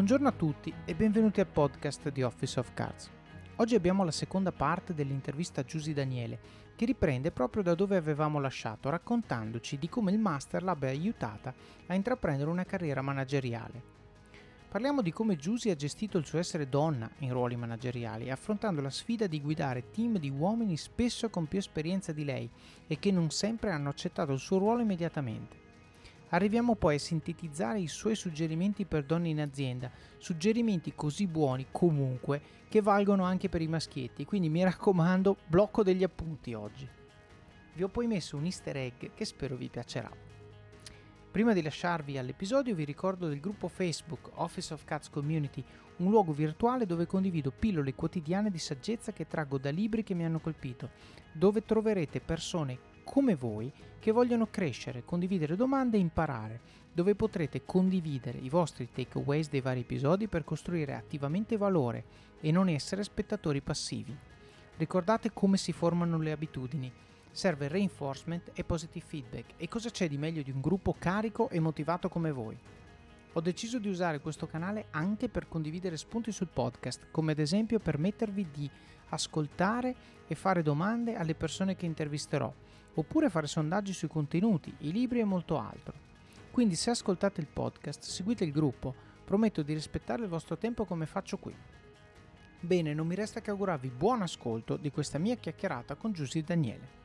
Buongiorno a tutti e benvenuti al podcast di Office of Cards. Oggi abbiamo la seconda parte dell'intervista a Giusy Daniele, che riprende proprio da dove avevamo lasciato, raccontandoci di come il master l'abbia aiutata a intraprendere una carriera manageriale. Parliamo di come Giusy ha gestito il suo essere donna in ruoli manageriali, affrontando la sfida di guidare team di uomini spesso con più esperienza di lei e che non sempre hanno accettato il suo ruolo immediatamente. Arriviamo poi a sintetizzare i suoi suggerimenti per donne in azienda, suggerimenti così buoni comunque che valgono anche per i maschietti, quindi mi raccomando, blocco degli appunti oggi. Vi ho poi messo un easter egg che spero vi piacerà. Prima di lasciarvi all'episodio vi ricordo del gruppo Facebook Office of Cats Community, un luogo virtuale dove condivido pillole quotidiane di saggezza che traggo da libri che mi hanno colpito, dove troverete persone come voi che vogliono crescere, condividere domande e imparare, dove potrete condividere i vostri takeaways dei vari episodi per costruire attivamente valore e non essere spettatori passivi. Ricordate come si formano le abitudini. Serve reinforcement e positive feedback e cosa c'è di meglio di un gruppo carico e motivato come voi? Ho deciso di usare questo canale anche per condividere spunti sul podcast, come ad esempio permettervi di ascoltare e fare domande alle persone che intervisterò oppure fare sondaggi sui contenuti, i libri e molto altro. Quindi se ascoltate il podcast, seguite il gruppo, prometto di rispettare il vostro tempo come faccio qui. Bene, non mi resta che augurarvi buon ascolto di questa mia chiacchierata con Giusy Daniele.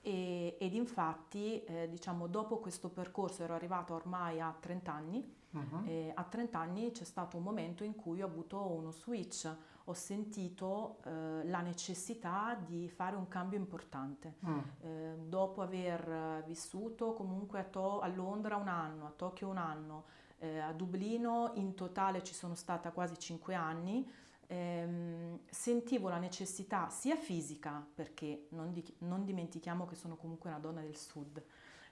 E, ed infatti, eh, diciamo, dopo questo percorso ero arrivata ormai a 30 anni, uh-huh. e a 30 anni c'è stato un momento in cui ho avuto uno switch, ho sentito eh, la necessità di fare un cambio importante. Mm. Eh, dopo aver vissuto comunque a, to- a, Londra un anno, a Tokyo un anno, eh, a Dublino in totale ci sono stata quasi cinque anni, ehm, sentivo la necessità sia fisica, perché non, di- non dimentichiamo che sono comunque una donna del sud,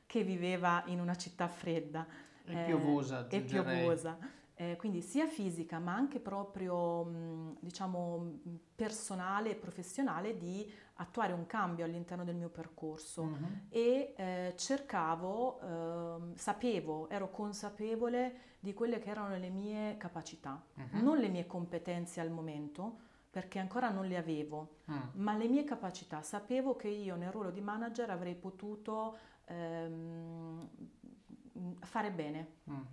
che viveva in una città fredda. E piovosa, e piovosa eh, quindi sia fisica ma anche proprio mh, diciamo personale e professionale di attuare un cambio all'interno del mio percorso mm-hmm. e eh, cercavo, eh, sapevo, ero consapevole di quelle che erano le mie capacità, mm-hmm. non le mie competenze al momento perché ancora non le avevo, mm. ma le mie capacità. Sapevo che io nel ruolo di manager avrei potuto ehm, fare bene. Mm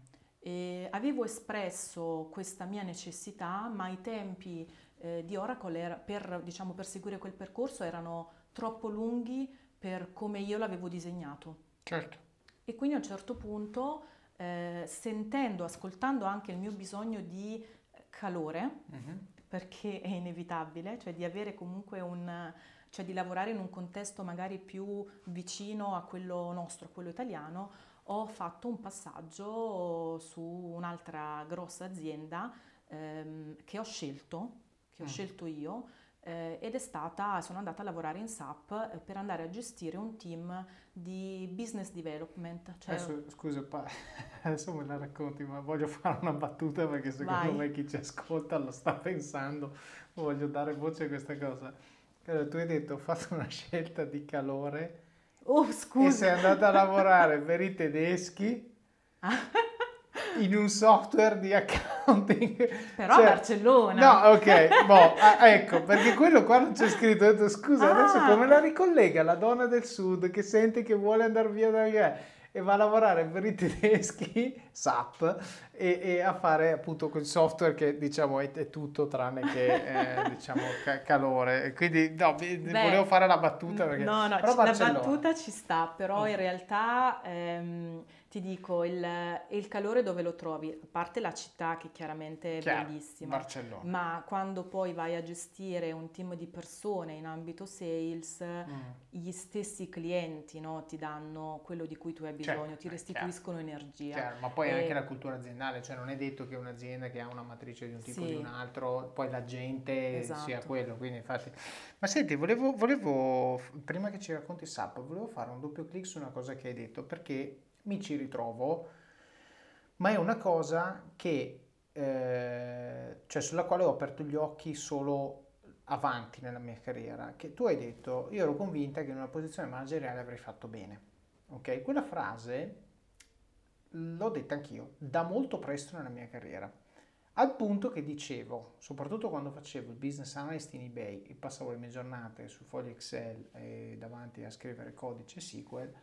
e avevo espresso questa mia necessità, ma i tempi eh, di Oracle era, per, diciamo, per seguire quel percorso erano troppo lunghi per come io l'avevo disegnato. Certo. E quindi a un certo punto, eh, sentendo, ascoltando anche il mio bisogno di calore, uh-huh. perché è inevitabile, cioè di avere comunque un, cioè di lavorare in un contesto magari più vicino a quello nostro, a quello italiano, ho fatto un passaggio su un'altra grossa azienda ehm, che ho scelto, che ho mm. scelto io, eh, ed è stata, sono andata a lavorare in SAP eh, per andare a gestire un team di business development. Cioè... Adesso, scusa, pa- adesso me la racconti, ma voglio fare una battuta perché secondo Vai. me chi ci ascolta lo sta pensando, voglio dare voce a questa cosa. Allora, tu hai detto ho fatto una scelta di calore Oh, scusa. E sei andata a lavorare per i tedeschi in un software di accounting. Però cioè, a Barcellona. No, ok, boh, ah, ecco, perché quello qua non c'è scritto. Ho detto, scusa, ah. adesso come la ricollega la donna del sud che sente che vuole andare via da e va a lavorare per i tedeschi, SAP, e, e a fare appunto quel software che diciamo è, è tutto tranne che eh, diciamo ca- calore. Quindi no, Beh, volevo fare la battuta perché... No, no, la battuta ci sta, però in realtà... Ehm, ti dico, il, il, calore dove lo trovi? A parte la città che chiaramente è Chiaro, bellissima, Barcellona. ma quando poi vai a gestire un team di persone in ambito sales, mm. gli stessi clienti no, ti danno quello di cui tu hai bisogno, certo, ti restituiscono chiaro. energia. Chiaro, ma poi e... anche la cultura aziendale, cioè non è detto che un'azienda che ha una matrice di un tipo o sì. di un altro, poi la gente esatto. sia quello, quindi infatti... Ma senti, volevo, volevo, prima che ci racconti SAP, volevo fare un doppio clic su una cosa che hai detto, perché mi ci ritrovo, ma è una cosa che, eh, cioè sulla quale ho aperto gli occhi solo avanti nella mia carriera, che tu hai detto, io ero convinta che in una posizione manageriale avrei fatto bene. Ok? Quella frase l'ho detta anch'io, da molto presto nella mia carriera. Al punto che dicevo, soprattutto quando facevo il business analyst in eBay e passavo le mie giornate su fogli Excel e davanti a scrivere codice SQL,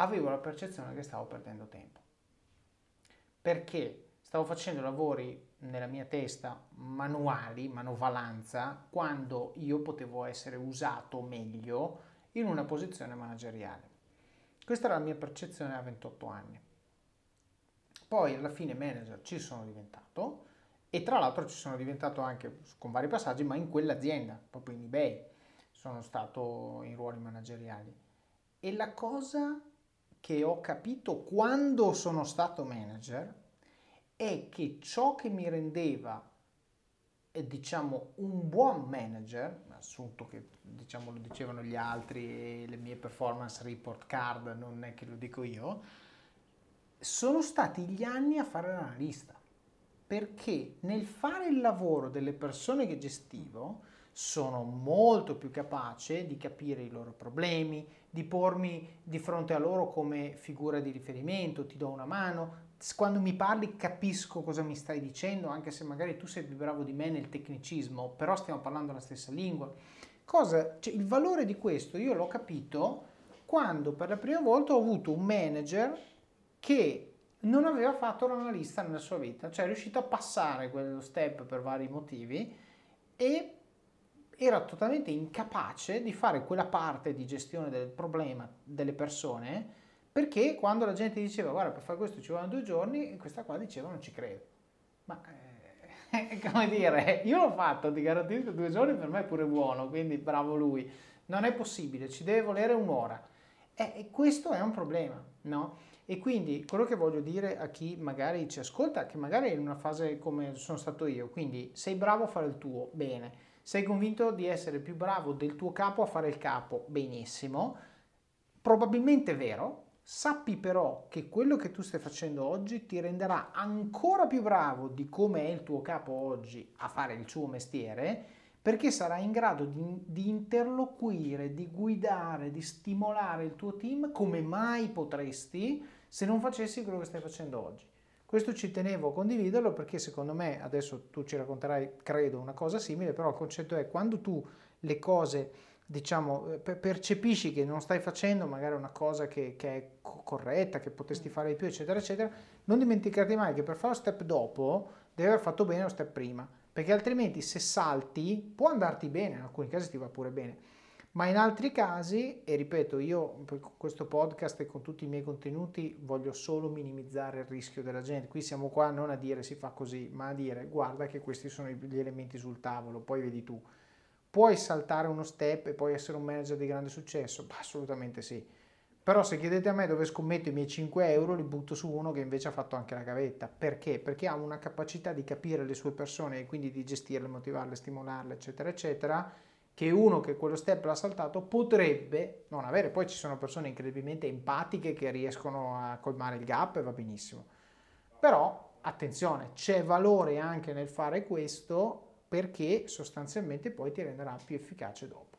avevo la percezione che stavo perdendo tempo. Perché stavo facendo lavori nella mia testa manuali, manovalanza, quando io potevo essere usato meglio in una posizione manageriale. Questa era la mia percezione a 28 anni. Poi alla fine manager ci sono diventato e tra l'altro ci sono diventato anche con vari passaggi, ma in quell'azienda, proprio in eBay, sono stato in ruoli manageriali. E la cosa che ho capito quando sono stato manager è che ciò che mi rendeva eh, diciamo un buon manager, assunto che diciamo lo dicevano gli altri e le mie performance report card, non è che lo dico io, sono stati gli anni a fare l'analista. Perché nel fare il lavoro delle persone che gestivo sono molto più capace di capire i loro problemi, di pormi di fronte a loro come figura di riferimento, ti do una mano, quando mi parli capisco cosa mi stai dicendo, anche se magari tu sei più bravo di me nel tecnicismo, però stiamo parlando la stessa lingua. Cosa, cioè, il valore di questo io l'ho capito quando per la prima volta ho avuto un manager che non aveva fatto l'analista nella sua vita, cioè è riuscito a passare quello step per vari motivi e era totalmente incapace di fare quella parte di gestione del problema delle persone perché quando la gente diceva guarda per fare questo ci vogliono due giorni, questa qua diceva non ci credo. Ma eh, come dire, io l'ho fatto, ti garantisco due giorni per me è pure buono, quindi bravo lui. Non è possibile, ci deve volere un'ora. Eh, e questo è un problema, no? E quindi quello che voglio dire a chi magari ci ascolta, che magari è in una fase come sono stato io, quindi sei bravo a fare il tuo, bene. Sei convinto di essere più bravo del tuo capo a fare il capo, benissimo. Probabilmente vero, Sappi però che quello che tu stai facendo oggi ti renderà ancora più bravo di come è il tuo capo oggi a fare il suo mestiere, perché sarai in grado di, di, interloquire, di guidare, di stimolare il tuo team come mai potresti se non facessi quello che stai facendo oggi. Questo ci tenevo a condividerlo perché secondo me, adesso tu ci racconterai, credo, una cosa simile, però il concetto è quando tu le cose diciamo, eh, percepisci che non stai facendo magari una cosa che, che, è corretta, che potresti fare di più, eccetera, eccetera, non dimenticarti mai che per fare lo step dopo devi aver fatto bene lo step prima, perché altrimenti se salti può andarti bene, in alcuni casi ti va pure bene, ma in altri casi, e ripeto, io con questo podcast e con tutti i miei contenuti voglio solo minimizzare il rischio della gente, qui siamo qua non a dire si fa così, ma a dire guarda che questi sono gli elementi sul tavolo, poi vedi tu Puoi saltare uno step e poi essere un manager di grande successo? Bah, assolutamente sì. Però se chiedete a me dove scommetto i miei 5 euro, li butto su uno che invece ha fatto anche la gavetta. Perché? Perché ha una capacità di capire le sue persone e quindi di gestirle, motivarle, stimolarle, eccetera, eccetera, che uno che quello step l'ha saltato potrebbe non avere. Poi ci sono persone incredibilmente empatiche che riescono a colmare il gap e va benissimo. Però, attenzione, c'è valore anche nel fare questo perché sostanzialmente poi ti renderà più efficace dopo.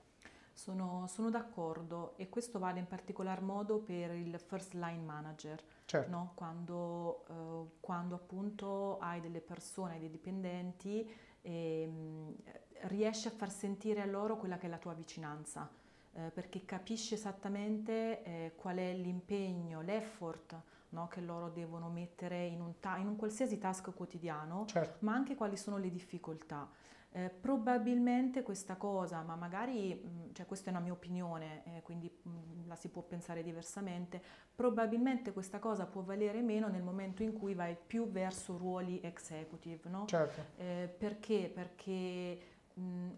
Sono, sono, d'accordo e questo vale in particolar modo per il first line manager, certo. no? quando, uh, quando, appunto hai delle persone, dei dipendenti, e, um, riesci a far sentire a loro quella che è la tua vicinanza, eh, perché capisci esattamente eh, qual è l'impegno, l'effort no? che loro devono mettere in un, ta- in un qualsiasi task quotidiano, certo. ma anche quali sono le difficoltà. Eh, probabilmente questa cosa, ma magari, mh, mm, cioè questa è una mia opinione, eh, quindi mh, mm, la si può pensare diversamente, probabilmente questa cosa può valere meno nel momento in cui vai più verso ruoli executive, no? Certo. Eh, perché? Perché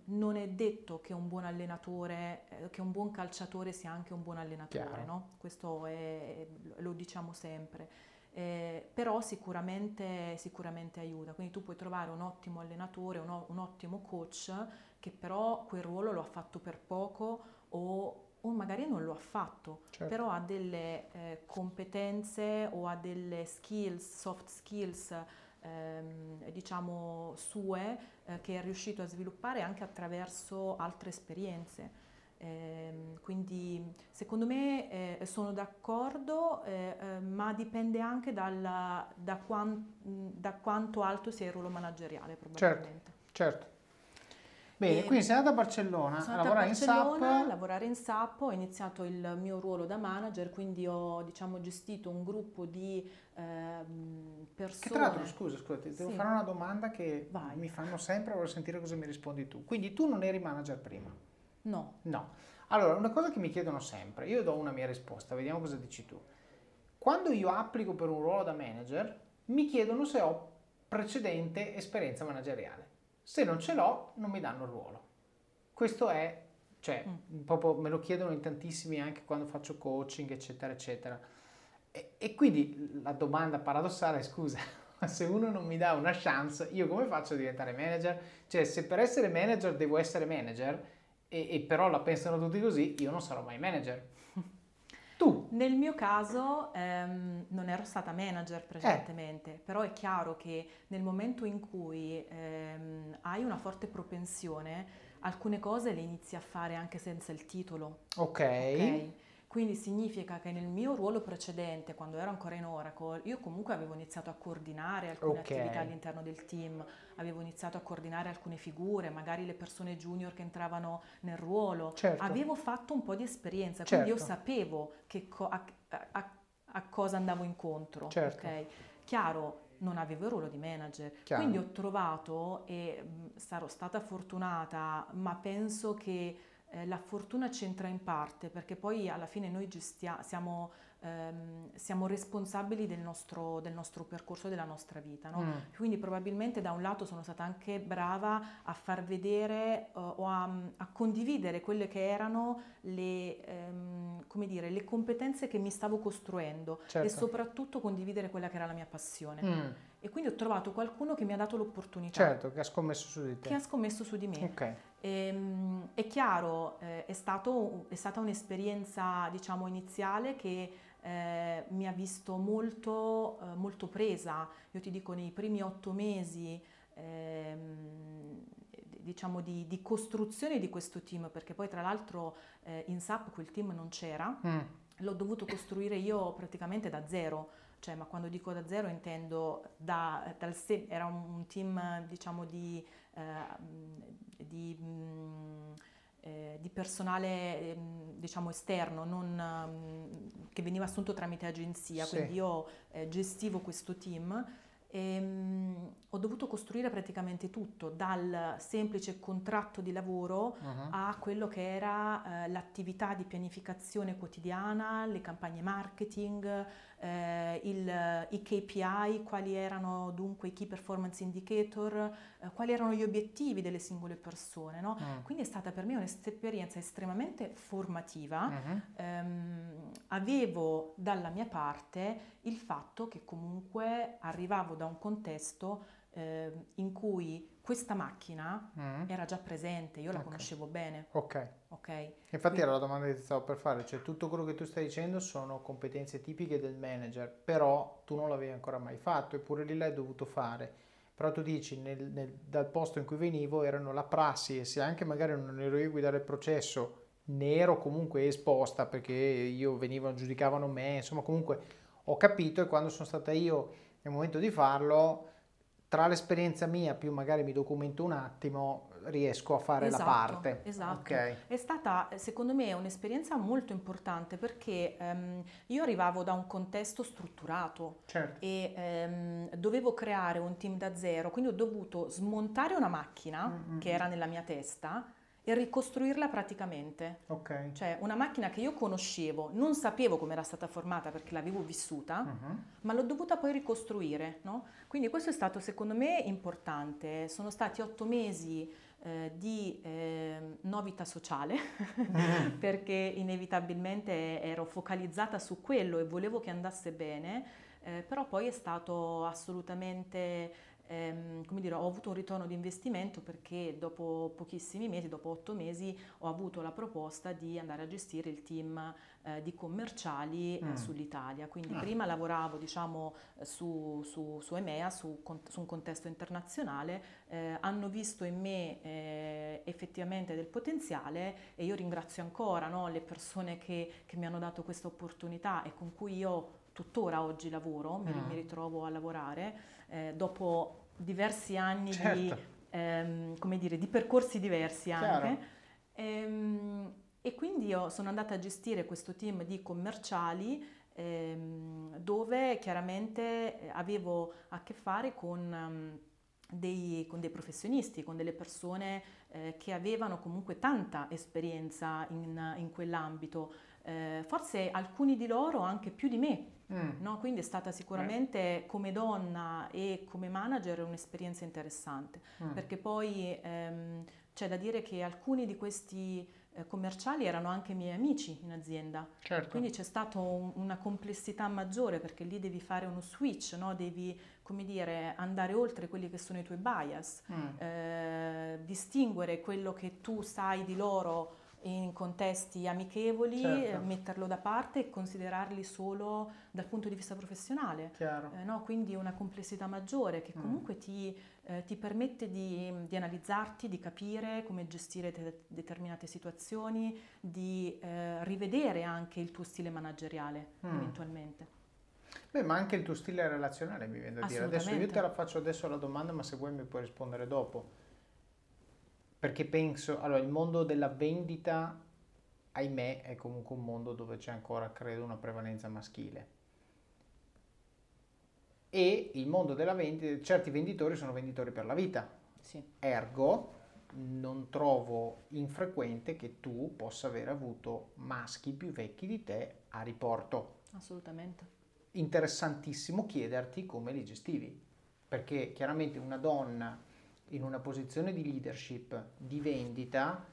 non è detto che un buon allenatore, eh, che un buon calciatore sia anche un buon allenatore, no? Questo è, lo diciamo sempre eh, però sicuramente, sicuramente, aiuta. Quindi tu puoi trovare un ottimo allenatore, un, un, ottimo coach che però quel ruolo lo ha fatto per poco o, o magari non lo ha fatto, certo. però ha delle eh, competenze o ha delle skills, soft skills, ehm, diciamo sue, eh, che è riuscito a sviluppare anche attraverso altre esperienze. Eh, quindi secondo me eh, sono d'accordo, eh, eh, ma dipende anche dalla, da, quan, da, quanto alto sia il ruolo manageriale probabilmente. Certo, certo. Bene, e quindi sei andata a Barcellona a lavorare in SAP. A lavorare in SAP, ho iniziato il mio ruolo da manager, quindi ho diciamo, gestito un gruppo di eh, persone. Che tra l'altro, scusa, scusa, ti devo sì. fare una domanda che Vai. mi fanno sempre, voglio sentire cosa mi rispondi tu. Quindi tu non eri manager prima? No. No. Allora, una cosa che mi chiedono sempre, io do una mia risposta, vediamo cosa dici tu. Quando io applico per un ruolo da manager, mi chiedono se ho precedente esperienza manageriale. Se non ce l'ho, non mi danno il ruolo. Questo è, cioè, mm. proprio me lo chiedono in tantissimi anche quando faccio coaching, eccetera, eccetera. E, e quindi la domanda paradossale è, scusa, ma se uno non mi dà una chance, io come faccio a diventare manager? Cioè, se per essere manager devo essere manager, e, e però la pensano tutti così, io non sarò mai manager. Nel mio caso ehm, non ero stata manager precedentemente, eh. però è chiaro che nel momento in cui ehm, hai una forte propensione, alcune cose le inizi a fare anche senza il titolo. Ok. okay? Quindi significa che nel mio ruolo precedente, quando ero ancora in Oracle, io comunque avevo iniziato a coordinare alcune okay. attività all'interno del team, avevo iniziato a coordinare alcune figure, magari le persone junior che entravano nel ruolo. Certo. Avevo fatto un po' di esperienza, certo. quindi io certo. sapevo co- a, a, a, cosa andavo incontro. Certo. Okay? Chiaro, non avevo il ruolo di manager. Chiaro. Quindi ho trovato, e sarò stata fortunata, ma penso che eh, la fortuna c'entra in parte perché poi alla fine noi gestia- siamo, ehm, siamo responsabili del nostro, del nostro, percorso, della nostra vita. No? Mm. Quindi probabilmente da un lato sono stata anche brava a far vedere uh, o a, a, condividere quelle che erano le, ehm, dire, le, competenze che mi stavo costruendo certo. e soprattutto condividere quella che era la mia passione. Mm. E quindi ho trovato qualcuno che mi ha dato l'opportunità. Certo, che ha scommesso su di te. Che ha scommesso su di me. Okay. E, ehm, è chiaro, eh, è, stato, è, stata un'esperienza diciamo iniziale che eh, mi ha visto molto, eh, molto, presa. Io ti dico nei primi otto mesi ehm, diciamo di, di, costruzione di questo team, perché poi tra l'altro eh, in SAP quel team non c'era, mm. l'ho dovuto costruire io praticamente da zero. Cioè, ma quando dico da zero intendo da, dal, era un team diciamo di eh, di, mm, eh, di, personale ehm, diciamo esterno non, mm, che veniva assunto tramite agenzia, sì. quindi io eh, gestivo questo team e um, ho dovuto costruire praticamente tutto, dal semplice contratto di lavoro uh-huh. a quello che era uh, l'attività di pianificazione quotidiana, le campagne marketing, eh, il, i KPI, quali erano dunque i Key Performance Indicator, eh, quali erano gli obiettivi delle singole persone. No? Uh-huh. Quindi è stata per me un'esperienza estremamente formativa. Uh-huh. Um, avevo dalla mia parte il fatto che comunque arrivavo da un contesto eh, in cui questa macchina mm. era già presente, io la okay. conoscevo bene. Ok. okay? Infatti Quindi... era la domanda che ti stavo per fare, cioè tutto quello che tu stai dicendo sono competenze tipiche del manager, però tu non l'avevi ancora mai fatto, eppure lì l'hai dovuto fare. Però tu dici, nel, nel, dal posto in cui venivo erano la prassi e se anche magari non ero io a guidare il processo, ne ero comunque esposta perché io venivo, giudicavano me, insomma comunque ho capito e quando sono stata io nel momento di farlo, tra l'esperienza mia più magari mi documento un attimo, riesco a fare esatto, la parte. Esatto. Okay. È stata secondo me un'esperienza molto importante perché um, io arrivavo da un contesto strutturato certo. e um, dovevo creare un team da zero, quindi ho dovuto smontare una macchina mm-hmm. che era nella mia testa e ricostruirla praticamente. Ok. Cioè una macchina che io conoscevo, non sapevo come era stata formata perché l'avevo vissuta, uh-huh. ma l'ho dovuta poi ricostruire, no? Quindi questo è stato secondo me importante. Sono stati otto mesi eh, di eh, novità sociale perché inevitabilmente ero focalizzata su quello e volevo che andasse bene, eh, però poi è stato assolutamente ehm, come dire, ho avuto un ritorno di investimento perché dopo pochissimi mesi, dopo otto mesi, ho avuto la proposta di andare a gestire il team eh, di commerciali eh, mm. sull'Italia. Quindi ah. prima lavoravo diciamo, su, su, su EMEA, su, su, un contesto internazionale, eh, hanno visto in me eh, effettivamente del potenziale e io ringrazio ancora no, le persone che, che mi hanno dato questa opportunità e con cui io tuttora oggi lavoro, mi, mm. mi ritrovo a lavorare, eh, dopo diversi anni certo. di, ehm, dire, di, percorsi diversi anche. Ehm, e quindi io sono andata a gestire questo team di commerciali ehm, dove chiaramente eh, avevo a che fare con, um, dei, con dei, professionisti, con delle persone eh, che avevano comunque tanta esperienza in, in quell'ambito, eh, forse alcuni di loro anche più di me. Mm. No? Quindi è stata sicuramente Beh. come donna e come manager un'esperienza interessante, mm. perché poi ehm, c'è da dire che alcuni di questi eh, commerciali erano anche miei amici in azienda. Certo. Quindi c'è stata un, una complessità maggiore perché lì devi fare uno switch, no? devi come dire, andare oltre quelli che sono i tuoi bias, mm. eh, distinguere quello che tu sai di loro in contesti amichevoli, certo. metterlo da parte e considerarli solo dal punto di vista professionale. Eh, no? Quindi una complessità maggiore che mm. comunque mm. ti, eh, ti, permette di, di, analizzarti, di capire come gestire te- determinate situazioni, di eh, rivedere anche il tuo stile manageriale mm. eventualmente. Beh, ma anche il tuo stile relazionale mi viene da dire. Adesso io te la faccio adesso la domanda, ma se vuoi mi puoi rispondere dopo perché penso, allora il mondo della vendita, ahimè, è comunque un mondo dove c'è ancora, credo, una prevalenza maschile. E il mondo della vendita, certi venditori sono venditori per la vita. Sì. Ergo, non trovo infrequente che tu possa aver avuto maschi più vecchi di te a riporto. Assolutamente. Interessantissimo chiederti come li gestivi, perché chiaramente una donna in una posizione di leadership, di vendita,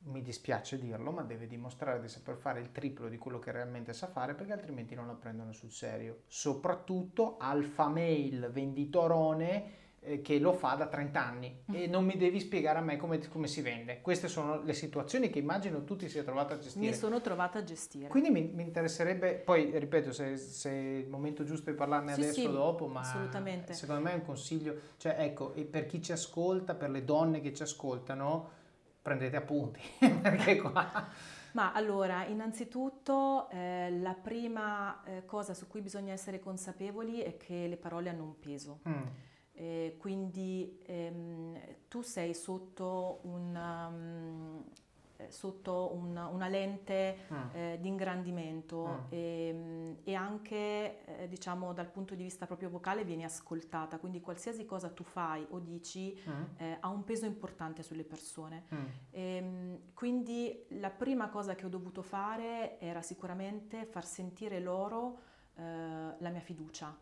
mi dispiace dirlo, ma deve dimostrare di saper fare il triplo di quello che realmente sa fare perché altrimenti non la prendono sul serio. Soprattutto alfa mail venditorone eh, che lo fa da 30 anni e non mi devi spiegare a me come, come, si vende. Queste sono le situazioni che immagino tu ti sia trovata a gestire. Mi sono trovata a gestire. Quindi mi, mi interesserebbe, poi ripeto, se, se, è il momento giusto di parlarne sì, adesso o sì, dopo, ma assolutamente. secondo me è un consiglio, cioè ecco, e per chi ci ascolta, per le donne che ci ascoltano, prendete appunti, perché qua... Ma allora, innanzitutto eh, la prima eh, cosa su cui bisogna essere consapevoli è che le parole hanno un peso. Mm eh, quindi ehm, tu sei sotto, una, um, sotto una, una lente mm. eh, di ingrandimento mm. e, ehm, e, anche eh, diciamo dal punto di vista proprio vocale vieni ascoltata, quindi qualsiasi cosa tu fai o dici mm. Eh, ha un peso importante sulle persone. Mm. E, ehm, quindi la prima cosa che ho dovuto fare era sicuramente far sentire loro eh, la mia fiducia.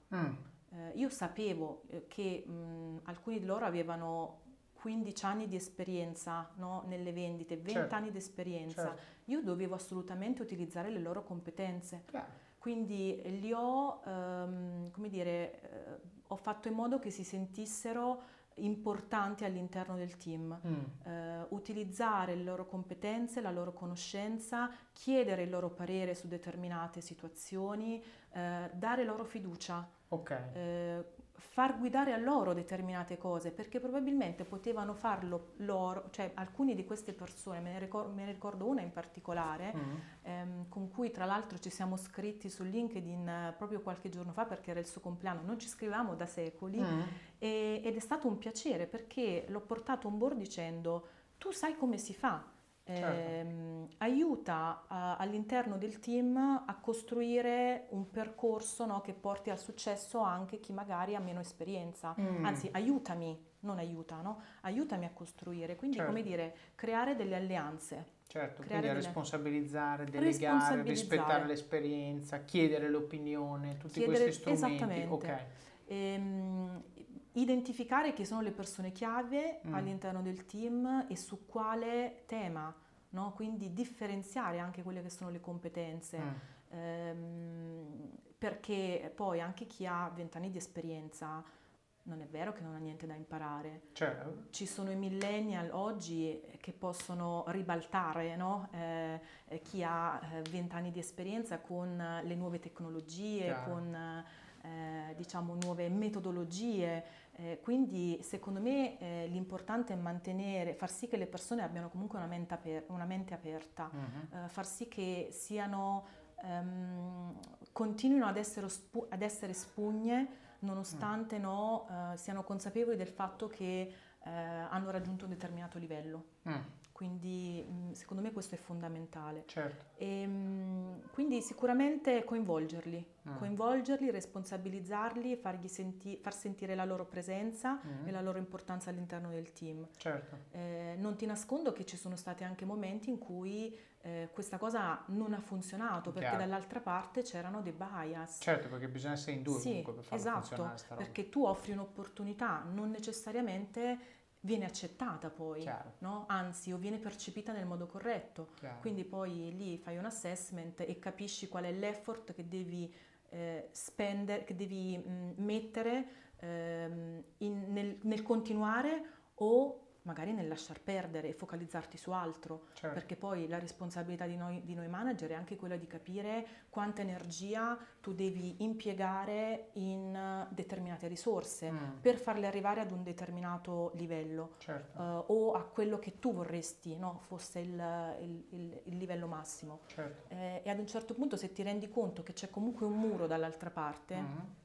Eh, io sapevo eh, che mh, alcuni di loro avevano 15 anni di esperienza no, nelle vendite, 20 certo. anni di esperienza, certo. io dovevo assolutamente utilizzare le loro competenze. Chiaro. Quindi li ho, ehm, come dire, eh, ho fatto in modo che si sentissero importanti all'interno del team, mm. eh, utilizzare le loro competenze, la loro conoscenza, chiedere il loro parere su determinate situazioni, eh, dare loro fiducia. Okay. Eh, far guidare a loro determinate cose perché probabilmente potevano farlo loro, cioè alcune di queste persone, me ne ricordo, me ne ricordo una in particolare mm. ehm, con cui tra l'altro ci siamo scritti su LinkedIn eh, proprio qualche giorno fa perché era il suo compleanno, non ci scrivevamo da secoli mm. e, ed è stato un piacere perché l'ho portato on board dicendo tu sai come si fa, Certo. Ehm, aiuta a, all'interno del team a costruire un percorso no, che porti al successo anche chi magari ha meno esperienza. Mm. Anzi, aiutami, non aiuta, no? aiutami a costruire. Quindi, certo. come dire, creare delle alleanze. Certo, creare quindi delle... responsabilizzare, delegare, responsabilizzare. rispettare l'esperienza, chiedere l'opinione, tutti chiedere, questi strumenti. Esattamente. Okay. Ehm, identificare chi sono le persone chiave mm. all'interno del team e su quale tema, no? quindi differenziare anche quelle che sono le competenze, mm. ehm, perché poi anche chi ha vent'anni di esperienza non è vero che non ha niente da imparare. Certo. Ci sono i millennial oggi che possono ribaltare no? eh, eh chi ha 20 eh, anni di esperienza con le nuove tecnologie, Chiaro. con eh, diciamo, nuove metodologie. Eh, quindi secondo me eh, l'importante è mantenere, far sì che le persone abbiano comunque una mente, aper- una mente aperta, uh-huh. far sì che siano, ehm, continuino ad essere, spu- ad essere spugne nonostante mm. no, uh, siano consapevoli del fatto che hanno raggiunto un determinato livello. Mm. Quindi mm, secondo me questo è fondamentale. Certo. E, mh, quindi sicuramente coinvolgerli, mm. coinvolgerli, responsabilizzarli, senti- far sentire la loro presenza mm. e la loro importanza all'interno del team. Certo. Eh, non ti nascondo che ci sono stati anche momenti in cui eh, questa cosa non ha funzionato perché Chiaro. dall'altra parte c'erano dei bias. Certo, perché bisogna essere in due sì, comunque per farlo esatto, funzionare perché tu offri un'opportunità, non necessariamente viene accettata poi, no? anzi o viene percepita nel modo corretto. Chiaro. Quindi poi lì fai un assessment e capisci qual è l'effort che devi eh, spendere, che devi mh, mettere ehm, in, nel, nel continuare o magari nel lasciar perdere e focalizzarti su altro, certo. perché poi la responsabilità di noi, di noi, manager è anche quella di capire quanta energia tu devi impiegare in determinate risorse mm. per farle arrivare ad un determinato livello certo. uh, o a quello che tu vorresti no, fosse il, il, il, il livello massimo. Certo. Eh, e ad un certo punto se ti rendi conto che c'è comunque un muro dall'altra parte, mm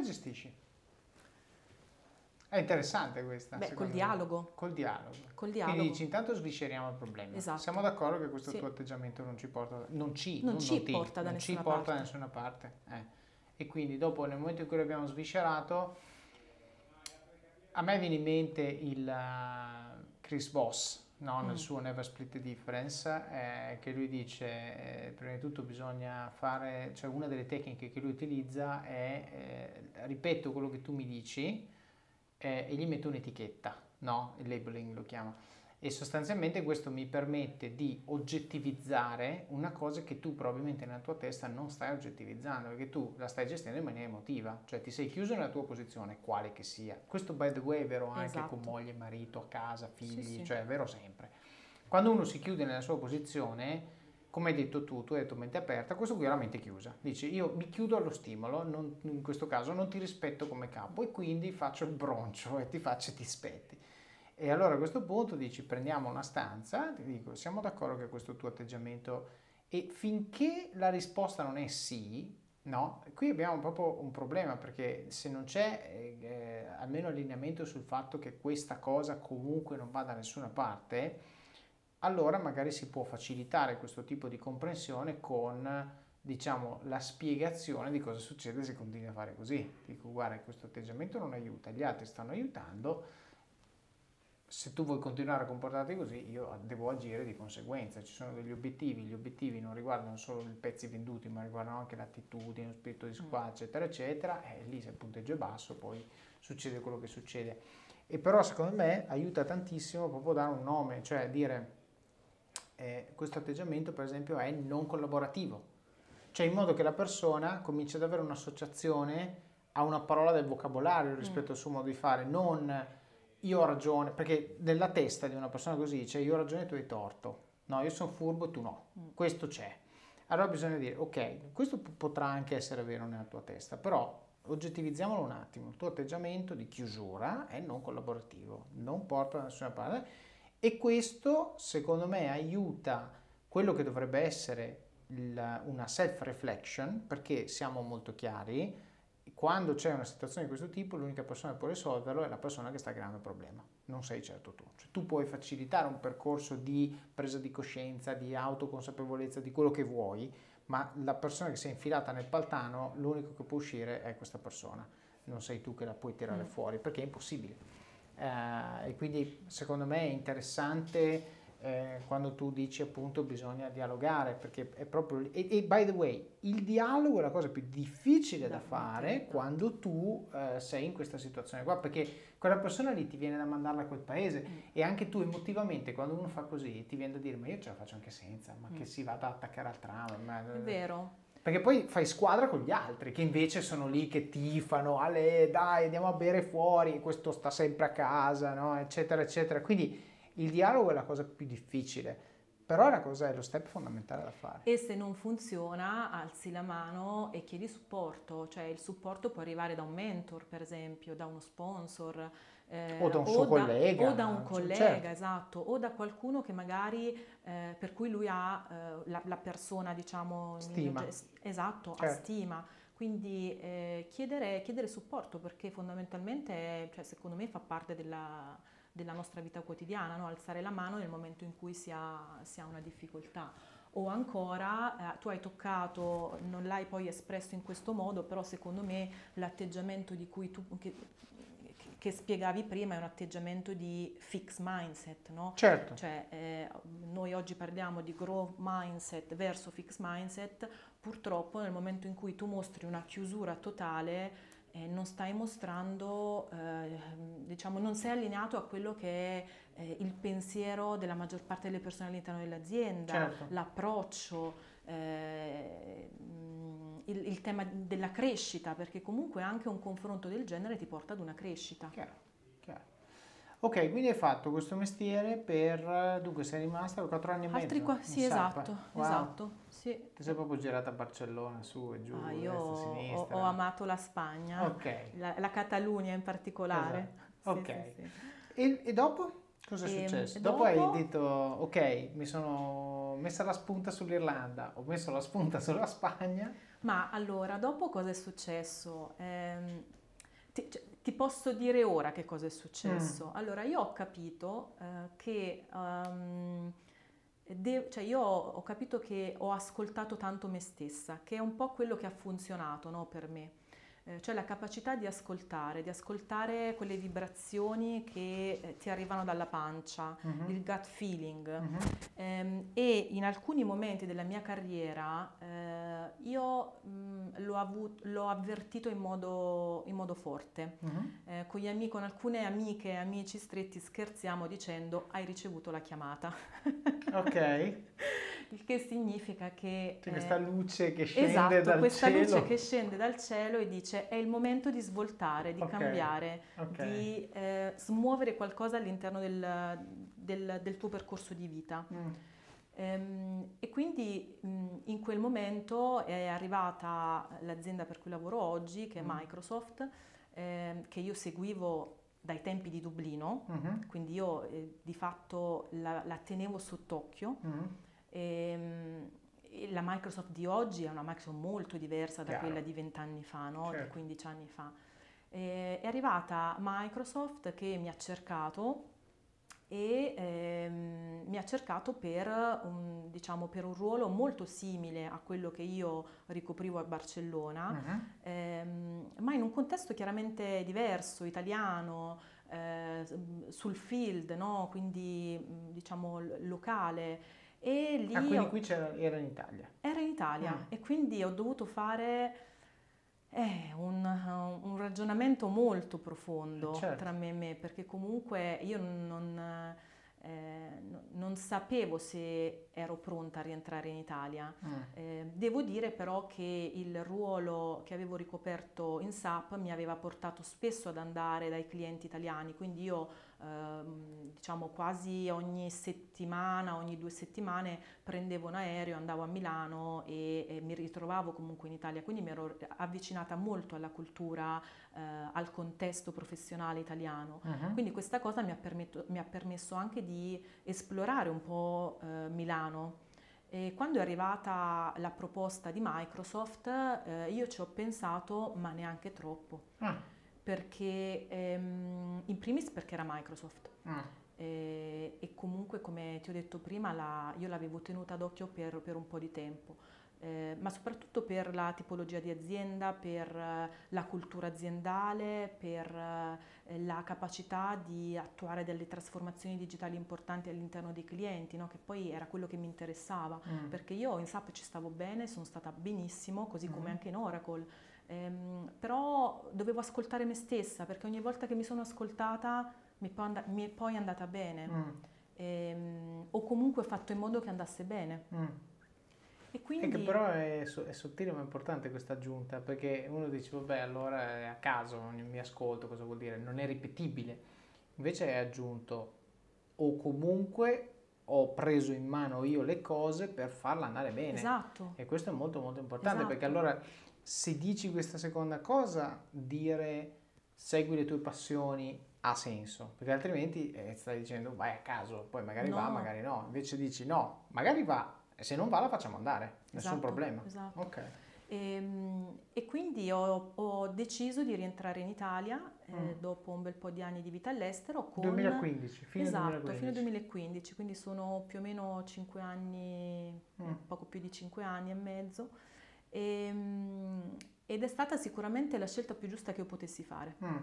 la gestisci? È interessante questa. Beh, col dialogo. Col dialogo. Col dialogo. Quindi dici, intanto svisceriamo il problema. Esatto. Siamo d'accordo che questo sì. tuo atteggiamento non ci porta, non ci, non non ci ti, porta, da, non nessuna ci porta da nessuna parte. Eh. E quindi dopo, nel momento in cui l'abbiamo sviscerato, a me viene in mente il uh, Chris Voss, no? nel mm. suo Never Split the Difference, eh, che lui dice, eh, prima di tutto bisogna fare, cioè una delle tecniche che lui utilizza è, eh, ripeto quello che tu mi dici eh, e gli metto un'etichetta, no? il labeling lo chiama. E sostanzialmente questo mi permette di oggettivizzare una cosa che tu probabilmente nella tua testa non stai oggettivizzando, perché tu la stai gestendo in maniera emotiva, cioè ti sei chiuso nella tua posizione, quale che sia. Questo by the way è vero anche esatto. con moglie, marito, a casa, figli, sì, sì. cioè è vero sempre. Quando uno si chiude nella sua posizione, come hai detto tu, tu hai detto mente aperta, questo qui è la mente chiusa. Dici io mi chiudo allo stimolo, non, in questo caso non ti rispetto come capo e quindi faccio il broncio e ti faccio ti spetti. E allora a questo punto dici prendiamo una stanza, ti dico siamo d'accordo che questo tuo atteggiamento e finché la risposta non è sì, no, qui abbiamo proprio un problema perché se non c'è eh, eh, almeno allineamento sul fatto che questa cosa comunque non va da nessuna parte, allora magari si può facilitare questo tipo di comprensione con diciamo la spiegazione di cosa succede se continui a fare così. Dico guarda questo atteggiamento non aiuta, gli altri stanno aiutando se tu vuoi continuare a comportarti così, io devo agire di conseguenza. Ci sono degli obiettivi, gli obiettivi non riguardano solo i pezzi venduti, ma riguardano anche l'attitudine, lo spirito di squadra, mm. eccetera, eccetera. E lì se il punteggio è basso, poi succede quello che succede. E però secondo me aiuta tantissimo proprio dare un nome, cioè dire eh, questo atteggiamento per esempio è non collaborativo, cioè in modo che la persona cominci ad avere un'associazione ha una parola del vocabolario rispetto mm. al suo modo di fare, non io ho ragione, perché nella testa di una persona così c'è io ho ragione e tu hai torto, no, io sono furbo e tu no, mm. questo c'è. Allora bisogna dire, ok, questo p- potrà anche essere vero nella tua testa, però oggettivizziamolo un attimo, il tuo atteggiamento di chiusura è non collaborativo, non porta da nessuna parte e questo secondo me aiuta quello che dovrebbe essere il, una self-reflection, perché siamo molto chiari, quando c'è una situazione di questo tipo, l'unica persona che può risolverlo è la persona che sta creando il problema, non sei certo tu. Cioè, tu puoi facilitare un percorso di presa di coscienza, di autoconsapevolezza, di quello che vuoi, ma la persona che si è infilata nel paltano, l'unico che può uscire è questa persona, non sei tu che la puoi tirare mm. fuori, perché è impossibile. Eh, e quindi secondo me è interessante eh, quando tu dici appunto bisogna dialogare, perché è proprio... E, e, by the way, il dialogo è la cosa più difficile da, da fare quando tu eh, sei in questa situazione qua, perché quella persona lì ti viene da mandarla a quel paese mm. e anche tu emotivamente quando uno fa così ti viene da dire ma io ce la faccio anche senza, ma mm. che si vada ad attaccare al tram. Ma... È vero. Perché poi fai squadra con gli altri che invece sono lì che tifano, ale dai andiamo a bere fuori, questo sta sempre a casa, no? eccetera eccetera. Quindi il dialogo è la cosa più difficile, però è cosa, è lo step fondamentale da fare. E se non funziona, alzi la mano e chiedi supporto, cioè il supporto può arrivare da un mentor, per esempio, da uno sponsor. Eh, o da un suo collega. O da un collega, certo. esatto, o da qualcuno che magari, eh, per cui lui ha eh, la, la, persona, diciamo, stima. esatto, certo. ha stima. Quindi eh, chiedere, chiedere, supporto perché fondamentalmente, cioè, secondo me, fa parte della, della nostra vita quotidiana, no? alzare la mano nel momento in cui si ha, si ha una difficoltà. O ancora, eh, tu hai toccato, non l'hai poi espresso in questo modo, però secondo me l'atteggiamento di cui tu, che, che spiegavi prima è un atteggiamento di fix mindset, no? Certo. Cioè, eh, noi oggi parliamo di growth mindset verso fix mindset, purtroppo nel momento in cui tu mostri una chiusura totale, eh, non stai mostrando, eh, diciamo, non sei allineato a quello che è eh, il pensiero della maggior parte delle persone all'interno dell'azienda, certo. l'approccio, eh, il, il, tema della crescita, perché comunque anche un confronto del genere ti porta ad una crescita. Chiaro. Ok, quindi hai fatto questo mestiere per, dunque sei rimasta per 4 anni e mezzo? Altri qua, sì, esatto, wow. esatto. Sì. Ti sei proprio girata a Barcellona, su e giù, ah, io destra, ho, ho, amato la Spagna, okay. la, la, Catalunya in particolare. Esatto. Sì, ok, sì, e, e, dopo? Cosa è e, successo? Dopo, dopo hai detto, ok, mi sono messa la spunta sull'Irlanda, ho messo la spunta sulla Spagna. Ma allora, dopo cosa è successo? Eh, ti, cioè, ti posso dire ora che cosa è successo. Mm. Allora, io ho capito uh, che... Um, de- cioè io ho capito che ho ascoltato tanto me stessa, che è un po' quello che ha funzionato no, per me eh, cioè la capacità di ascoltare, di ascoltare quelle vibrazioni che eh, ti arrivano dalla pancia, uh-huh. il gut feeling. Uh-huh. Ehm, e in alcuni momenti della mia carriera eh, io mh, l'ho, avut- l'ho, avvertito in modo, in modo forte. Uh-huh. con, amici, con alcune amiche e amici stretti scherziamo dicendo hai ricevuto la chiamata. ok. il che significa che... C'è questa luce che scende esatto, dal questa cielo. luce che scende dal cielo e dice è il momento di svoltare, di okay, cambiare, okay. di eh, smuovere qualcosa all'interno del, del, del, tuo percorso di vita. Mm. Ehm, e quindi mh, in quel momento è arrivata l'azienda per cui lavoro oggi, che è mm. Microsoft, eh, che io seguivo dai tempi di Dublino, mm-hmm. quindi io eh, di fatto la, la tenevo sott'occhio. Mm-hmm e, ehm, la Microsoft di oggi è una Microsoft molto diversa da Chiaro. quella di 20 anni fa, no? certo. di 15 anni fa. E, è arrivata Microsoft che mi ha cercato e ehm, mi ha cercato per un, diciamo, per un, ruolo molto simile a quello che io ricoprivo a Barcellona, uh-huh. ehm, ma in un contesto chiaramente diverso, italiano, eh, sul field, no? quindi diciamo locale. E lì ah, quindi qui era in Italia? Era in Italia mm. e quindi ho dovuto fare eh, un, un, ragionamento molto profondo eh, certo. tra me e me, perché comunque io non... eh, no, non sapevo se ero pronta a rientrare in Italia. Mm. Eh, devo dire però che il ruolo che avevo ricoperto in SAP mi aveva portato spesso ad andare dai clienti italiani, quindi io Ehm, diciamo quasi ogni settimana, ogni due settimane prendevo un aereo, andavo a Milano e, e mi ritrovavo comunque in Italia, quindi mi ero avvicinata molto alla cultura, eh, al contesto professionale italiano. Uh-huh. Quindi questa cosa mi ha, permetto, mi ha, permesso anche di esplorare un po' eh, Milano. E quando è arrivata la proposta di Microsoft, eh, io ci ho pensato, ma neanche troppo. Uh perché ehm, in primis perché era Microsoft ah. e, e, comunque come ti ho detto prima la, io l'avevo tenuta d'occhio per, per un po' di tempo. Eh, ma soprattutto per la tipologia di azienda, per uh, la cultura aziendale, per uh, la capacità di attuare delle trasformazioni digitali importanti all'interno dei clienti, no? che poi era quello che mi interessava, mm. perché io in SAP ci stavo bene, sono stata benissimo, così come mm. anche in Oracle Ehm, però dovevo ascoltare me stessa perché ogni volta che mi sono ascoltata mi, poi and- mi è poi andata bene mm. ehm, o comunque ho fatto in modo che andasse bene. Mm. E quindi... È che però è, è, sottile ma importante questa aggiunta perché uno dice vabbè allora è a caso, non mi ascolto, cosa vuol dire? Non è ripetibile. Invece hai aggiunto o comunque ho preso in mano io le cose per farla andare bene. Esatto. E questo è molto molto importante esatto. perché allora se dici questa seconda cosa, dire segui le tue passioni ha senso, perché altrimenti eh, stai dicendo vai a caso, poi magari no. va, magari no. Invece dici no, magari va, e se non va la facciamo andare, nessun esatto, problema. Esatto. Okay. E, ehm, e, quindi ho, ho, deciso di rientrare in Italia eh, mm. dopo un bel po' di anni di vita all'estero. Con, 2015, fine esatto, 2015. fine 2015, quindi sono più o meno 5 anni, mm. poco più di 5 anni e mezzo. E, ehm, ed è stata sicuramente la scelta più giusta che io potessi fare. Mm.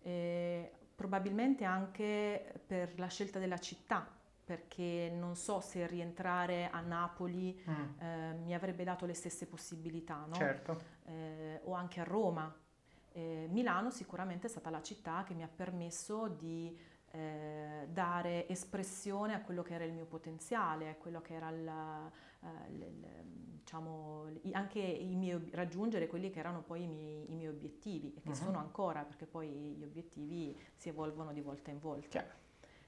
E, probabilmente anche per la scelta della città, perché non so se rientrare a Napoli mm. eh, mi avrebbe dato le stesse possibilità, no? certo. eh, o anche a Roma. Eh, Milano sicuramente è stata la città che mi ha permesso di eh, dare espressione a quello che era il mio potenziale, a quello che era il, uh, il, diciamo, anche i miei, raggiungere quelli che erano poi i miei, i miei obiettivi e che uh-huh. sono ancora, perché poi gli obiettivi si evolvono di volta in volta. Chiaro.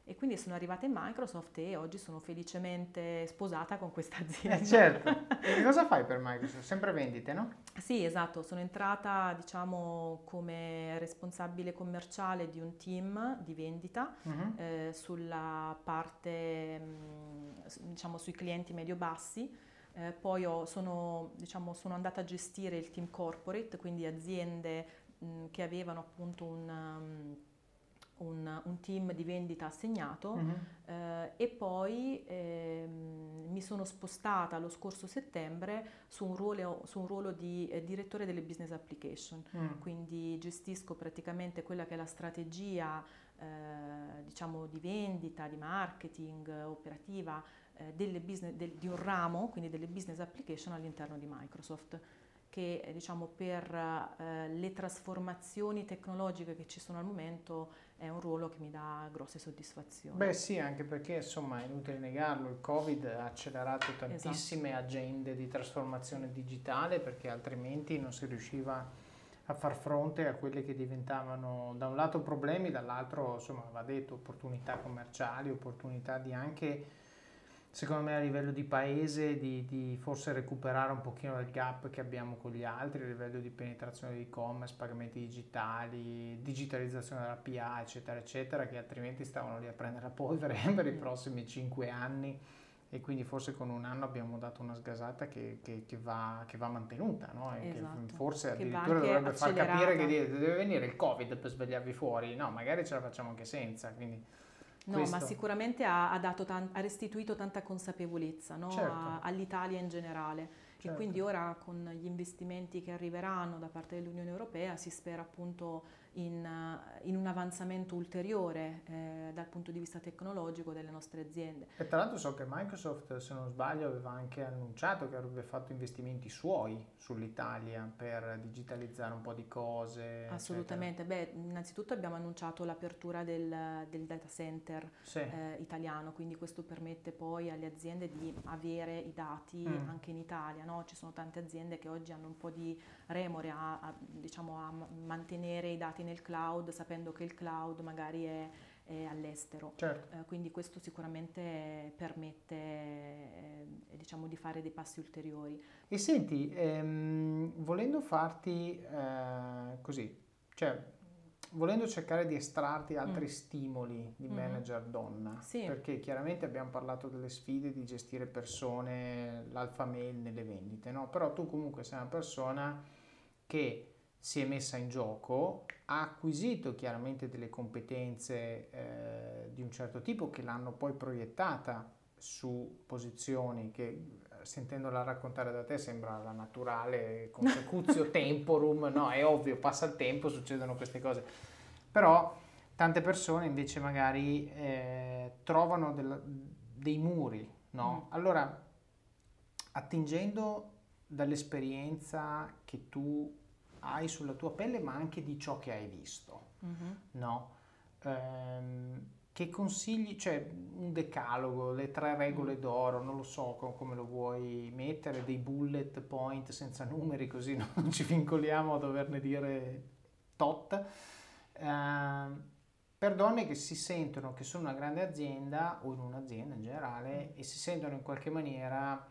E quindi sono arrivata in Microsoft e oggi sono felicemente sposata con questa azienda. Eh certo. e cosa fai per Microsoft? Sempre vendite, no? Sì, esatto. Sono entrata, diciamo, come responsabile commerciale di un team di vendita uh-huh. eh, sulla parte, diciamo, sui clienti medio-bassi. Eh, poi ho, sono, diciamo, sono andata a gestire il team corporate, quindi aziende mh, che avevano appunto un... Um, un, un, team di vendita assegnato uh-huh. eh, e poi eh, mi sono spostata lo scorso settembre su un ruolo, su un ruolo di eh, direttore delle business application, uh-huh. quindi gestisco praticamente quella che è la strategia eh, diciamo di vendita, di marketing operativa eh, business, del, di un ramo, quindi delle business application all'interno di Microsoft che diciamo, per eh, le trasformazioni tecnologiche che ci sono al momento è un ruolo che mi dà grosse soddisfazioni. Beh sì, anche perché insomma è inutile negarlo, il Covid ha accelerato tantissime esatto. agende di trasformazione digitale perché altrimenti non si riusciva a far fronte a quelle che diventavano da un lato problemi, dall'altro insomma va detto opportunità commerciali, opportunità di anche secondo me a livello di paese di, di, forse recuperare un pochino il gap che abbiamo con gli altri a livello di penetrazione di e-commerce, pagamenti digitali, digitalizzazione della PA eccetera eccetera che altrimenti stavano lì a prendere la polvere per i prossimi cinque anni e quindi forse con un anno abbiamo dato una sgasata che, che, che, va, che va, mantenuta no? esatto. che forse addirittura dovrebbe far capire che deve venire il covid per svegliarvi fuori no magari ce la facciamo anche senza quindi No, Questo. ma sicuramente ha, ha, tan- ha, restituito tanta consapevolezza no? certo. a, all'Italia in generale. Certo. E quindi ora con gli investimenti che arriveranno da parte dell'Unione Europea si spera appunto in, uh, in un avanzamento ulteriore eh, dal punto di vista tecnologico delle nostre aziende. E tra l'altro so che Microsoft, se non sbaglio, aveva anche annunciato che avrebbe fatto investimenti suoi sull'Italia per digitalizzare un po' di cose. Assolutamente, eccetera. beh, innanzitutto abbiamo annunciato l'apertura del, del data center sì. eh, italiano, quindi questo permette poi alle aziende di avere i dati mm. anche in Italia, no? ci sono tante aziende che oggi hanno un po' di remore a, a, diciamo, a mantenere i dati nel cloud sapendo che il cloud magari è, è all'estero. Certo. Eh, quindi questo sicuramente permette eh, diciamo, di fare dei passi ulteriori. E senti, ehm, volendo farti eh, così, cioè volendo cercare di estrarti altri mm. stimoli di mm-hmm. manager donna, sì. perché chiaramente abbiamo parlato delle sfide di gestire persone, l'alfa mail nelle vendite, no? però tu comunque sei una persona che si è messa in gioco, ha acquisito chiaramente delle competenze eh, di un certo tipo che l'hanno poi proiettata su posizioni che eh, sentendola raccontare da te sembra la naturale consecutio temporum, no, è ovvio, passa il tempo, succedono queste cose. Però tante persone invece magari eh, trovano del, dei muri, no? Mm. Allora, attingendo dall'esperienza che tu hai sulla tua pelle, ma anche di ciò che hai visto, mm-hmm. no? Ehm, che consigli, cioè un decalogo, le tre regole mm. d'oro, non lo so come lo vuoi mettere, dei bullet point senza numeri così non ci vincoliamo a doverne dire tot, eh, per donne che si sentono che sono una grande azienda o in un'azienda in generale mm. e si sentono in qualche maniera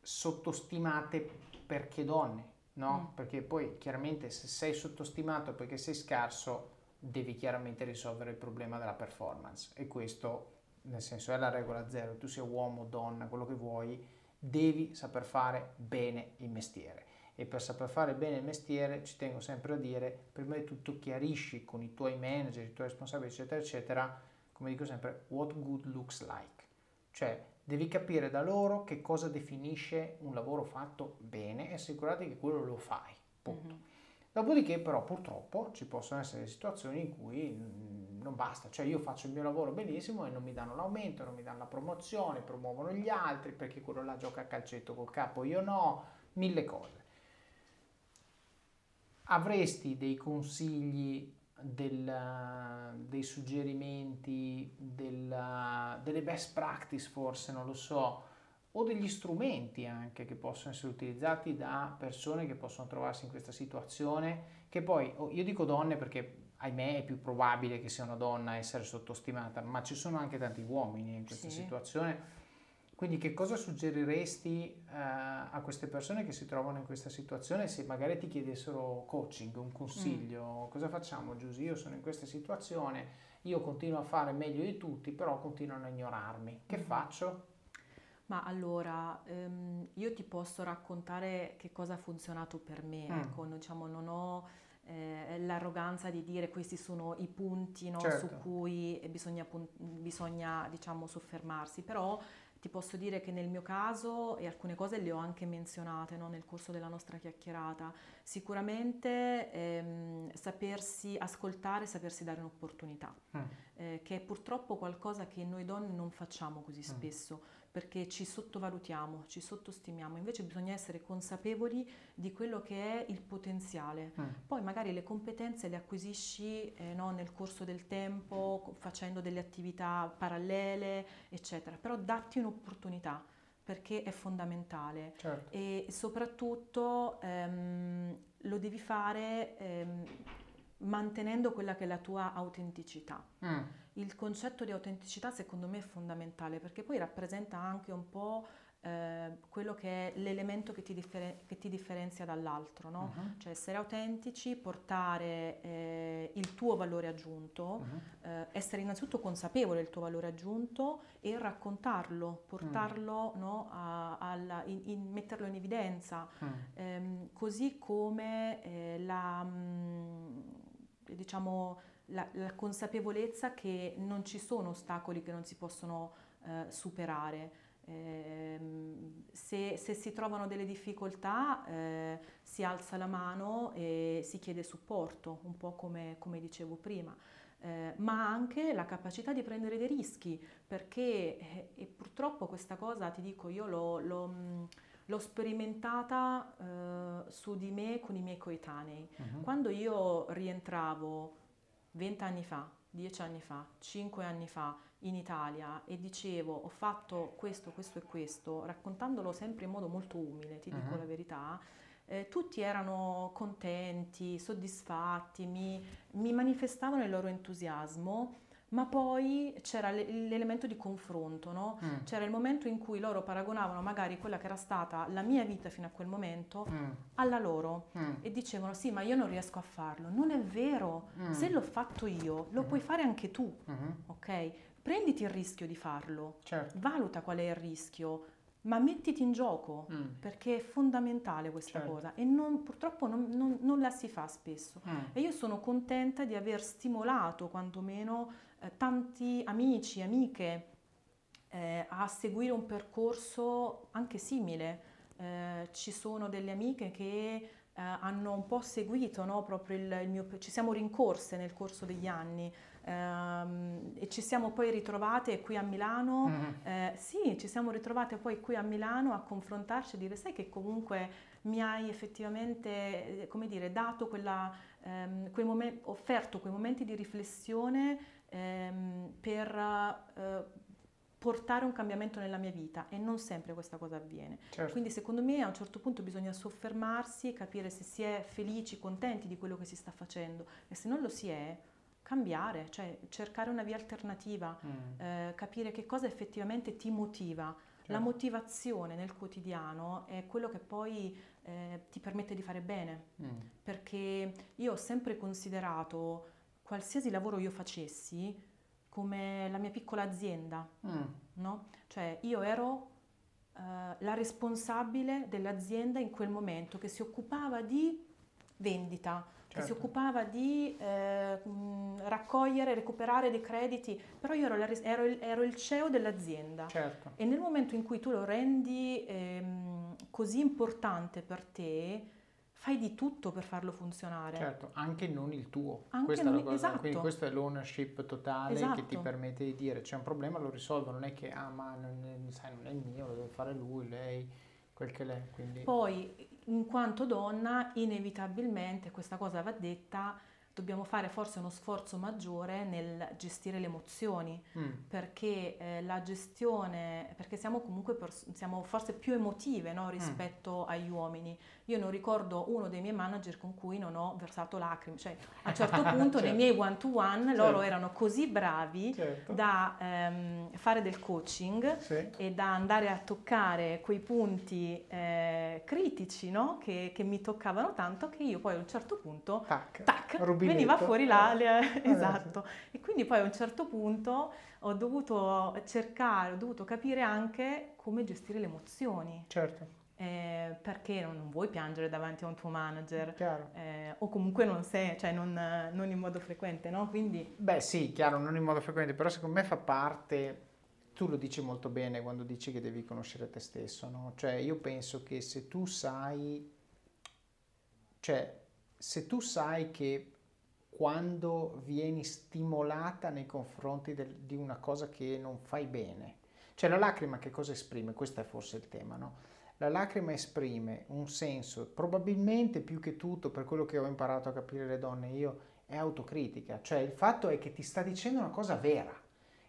sottostimate perché donne, no? Mm. Perché poi chiaramente se sei sottostimato perché sei scarso devi chiaramente risolvere il problema della performance e questo nel senso è la regola zero, tu sia uomo, donna, quello che vuoi, devi saper fare bene il mestiere e per saper fare bene il mestiere ci tengo sempre a dire prima di tutto chiarisci con i tuoi manager, i tuoi responsabili eccetera eccetera come dico sempre what good looks like cioè devi capire da loro che cosa definisce un lavoro fatto bene e assicurati che quello lo fai punto mm-hmm. Dopodiché però purtroppo ci possono essere situazioni in cui mm, non basta, cioè io faccio il mio lavoro benissimo e non mi danno l'aumento, non mi danno la promozione, promuovono gli altri perché quello là gioca a calcetto col capo, io no, mille cose. Avresti dei consigli, del, dei suggerimenti, del, delle best practice forse, non lo so, o degli strumenti anche che possono essere utilizzati da persone che possono trovarsi in questa situazione, che poi oh, io dico donne perché ahimè è più probabile che sia una donna a essere sottostimata, ma ci sono anche tanti uomini in questa sì. situazione. Quindi che cosa suggeriresti uh, a queste persone che si trovano in questa situazione se magari ti chiedessero coaching, un consiglio? Mm. Cosa facciamo Giusy? Io sono in questa situazione, io continuo a fare meglio di tutti, però continuano a ignorarmi. Che mm. faccio? Ma allora, ehm, io ti posso raccontare che cosa ha funzionato per me, mm. ecco, diciamo, non ho eh, l'arroganza di dire questi sono i punti no, certo. su cui bisogna, bisogna diciamo, soffermarsi, però ti posso dire che nel mio caso, e alcune cose le ho anche menzionate no, nel corso della nostra chiacchierata, sicuramente ehm, sapersi ascoltare, sapersi dare un'opportunità, mm. eh, che è purtroppo qualcosa che noi donne non facciamo così mm. Perché ci sottovalutiamo, ci sottostimiamo, invece bisogna essere consapevoli di quello che è il potenziale. Mm. Poi magari le competenze le acquisisci eh, no, nel corso del tempo, facendo delle attività parallele, eccetera, però datti un'opportunità perché è fondamentale certo. e soprattutto ehm, lo devi fare ehm, mantenendo quella che è la tua autenticità. Mm. Il concetto di autenticità secondo me è fondamentale perché poi rappresenta anche un po' eh, quello che è l'elemento che ti, differen- che ti differenzia dall'altro, no? uh-huh. cioè essere autentici, portare eh, il tuo valore aggiunto, uh-huh. eh, essere innanzitutto consapevole del tuo valore aggiunto e raccontarlo, portarlo, uh-huh. no, a, alla, in, in, metterlo in evidenza, ehm, così come eh, la... Mh, mm, diciamo, la, la, consapevolezza che non ci sono ostacoli che non si possono eh, superare. ehm, se, se, si trovano delle difficoltà eh, si alza la mano e si chiede supporto, un po' come, come dicevo prima. Eh, ma anche la capacità di prendere dei rischi, perché eh, e purtroppo questa cosa, ti dico, io l'ho, l'ho, l'ho sperimentata eh, su di me con i miei coetanei. Uh-huh. Quando io rientravo vent'anni fa, dieci anni fa, cinque anni fa in Italia e dicevo ho fatto questo, questo e questo, raccontandolo sempre in modo molto umile, ti uh-huh. dico la verità, eh, tutti erano contenti, soddisfatti, mi, mi, manifestavano il loro entusiasmo, ma poi c'era l'elemento di confronto, no? mm. c'era il momento in cui loro paragonavano magari quella che era stata la mia vita fino a quel momento mm. alla loro mm. e dicevano sì ma io non riesco a farlo, non è vero, mm. se l'ho fatto io lo mm-hmm. puoi fare anche tu, mm-hmm. ok? Prenditi il rischio di farlo, certo. valuta qual è il rischio, ma mettiti in gioco mm. perché è fondamentale questa certo. cosa e non, purtroppo non, non, non, la si fa spesso mm. e io sono contenta di aver stimolato quantomeno eh, tanti amici, amiche eh, a seguire un percorso anche simile. Eh, ci sono delle amiche che eh, hanno un po' seguito no, proprio il, il mio, ci siamo rincorse nel corso degli anni ehm, e ci siamo poi ritrovate qui a Milano, eh, sì, ci siamo ritrovate poi qui a Milano a confrontarci e dire sai che comunque mi hai effettivamente, come dire, dato quella, ehm, quei momenti, offerto quei momenti di riflessione ehm, per... Eh, portare un cambiamento nella mia vita e non sempre questa cosa avviene. Certo. Quindi secondo me a un certo punto bisogna soffermarsi e capire se si è felici, contenti di quello che si sta facendo e se non lo si è, cambiare, cioè cercare una via alternativa, mm. eh, capire che cosa effettivamente ti motiva. Certo. La motivazione nel quotidiano è quello che poi eh, ti permette di fare bene, mm. perché io ho sempre considerato qualsiasi lavoro io facessi come la mia piccola azienda, mm. no? Cioè io ero uh, la responsabile dell'azienda in quel momento che si occupava di vendita, certo. che si certo. occupava di eh, raccogliere, recuperare dei crediti, però io ero, la, ero, il, ero il, CEO dell'azienda certo. e nel momento in cui tu lo rendi ehm, così importante per te, fai di tutto per farlo funzionare. Certo, anche non il tuo. Anche non, cosa, esatto. Quindi questo è l'ownership totale esatto. che ti permette di dire c'è un problema, lo risolvo, non è che ah ma non è, sai, non è il mio, lo deve fare lui, lei, quel che l'è. Quindi... Poi in quanto donna inevitabilmente questa cosa va detta dobbiamo fare forse uno sforzo maggiore nel gestire le emozioni, mm. perché eh, la gestione, perché siamo comunque pers- siamo forse più emotive no, mm. rispetto mm. agli uomini. Io non ricordo uno dei miei manager con cui non ho versato lacrime, cioè a un certo punto certo. nei miei one to one certo. loro erano così bravi certo. da ehm, fare del coaching sì. e da andare a toccare quei punti eh, critici no, che, che, mi toccavano tanto che io poi a un certo punto tac, tac veniva fuori là, le, esatto. E quindi poi a un certo punto ho dovuto cercare, ho dovuto capire anche come gestire le emozioni. Certo. Eh, perché non, non, vuoi piangere davanti a un tuo manager eh, o comunque non sei, cioè non, non, in modo frequente, no? Quindi... Beh sì, chiaro, non in modo frequente, però secondo me fa parte, tu lo dici molto bene quando dici che devi conoscere te stesso, no? Cioè io penso che se tu sai, cioè se tu sai che quando vieni stimolata nei confronti del, di una cosa che non fai bene. Cioè la lacrima che cosa esprime? Questo è forse il tema, no? La lacrima esprime un senso, probabilmente più che tutto, per quello che ho imparato a capire le donne io, è autocritica. Cioè il fatto è che ti sta dicendo una cosa vera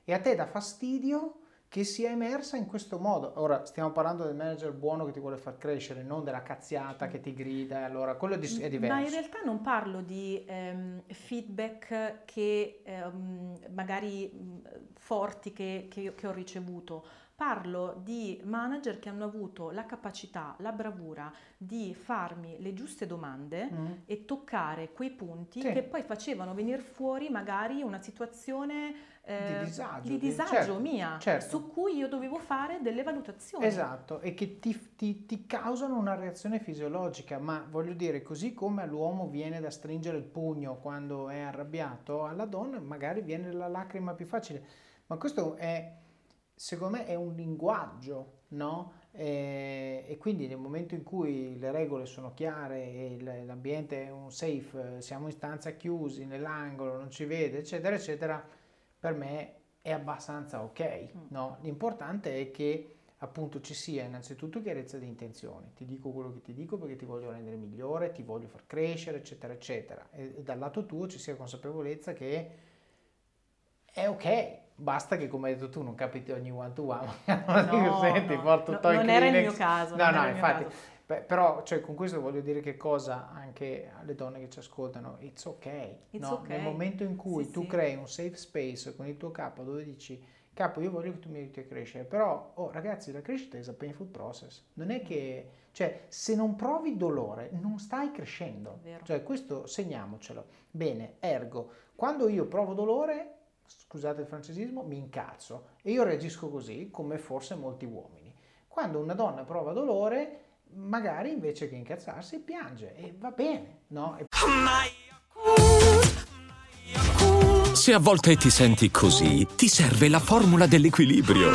e a te dà fastidio che sia emersa in questo modo. Ora stiamo parlando del manager buono che ti vuole far crescere, non della cazziata che ti grida, allora quello è diverso. Ma in realtà non parlo di ehm, feedback che ehm, magari forti che, che, che ho ricevuto Parlo di manager che hanno avuto la capacità, la bravura di farmi le giuste domande mm. e toccare quei punti sì. che poi facevano venire fuori magari una situazione eh, di disagio, di disagio certo, mia, certo. su cui io dovevo fare delle valutazioni. Esatto, e che ti, ti, ti, causano una reazione fisiologica, ma voglio dire, così come all'uomo viene da stringere il pugno quando è arrabbiato, alla donna magari viene la lacrima più facile, ma questo è secondo me è un linguaggio, no? E, e, quindi nel momento in cui le regole sono chiare e l'ambiente è un safe, siamo in stanza chiusi, nell'angolo, non ci vede, eccetera, eccetera, per me è abbastanza ok, mm. no? L'importante è che appunto ci sia innanzitutto chiarezza di intenzioni, ti dico quello che ti dico perché ti voglio rendere migliore, ti voglio far crescere, eccetera, eccetera, e, e dal lato tuo ci sia consapevolezza che è ok, basta che come hai detto tu non capiti ogni one to one, no, senti, no, porto no, non era il mio caso. No, no, infatti, beh, però cioè, con questo voglio dire che cosa anche alle donne che ci ascoltano, it's ok, it's no? okay. nel momento in cui sì, tu sì. crei un safe space con il tuo capo dove dici capo io voglio che tu mi aiuti a crescere, però oh, ragazzi la crescita è a painful process, non è che, cioè se non provi dolore non stai crescendo, cioè questo segniamocelo, bene, ergo, quando io provo dolore scusate il francesismo, mi incazzo e io reagisco così come forse molti uomini. Quando una donna prova dolore, magari invece che incazzarsi piange e va bene, no? E... Se a volte ti senti così, ti serve la formula dell'equilibrio.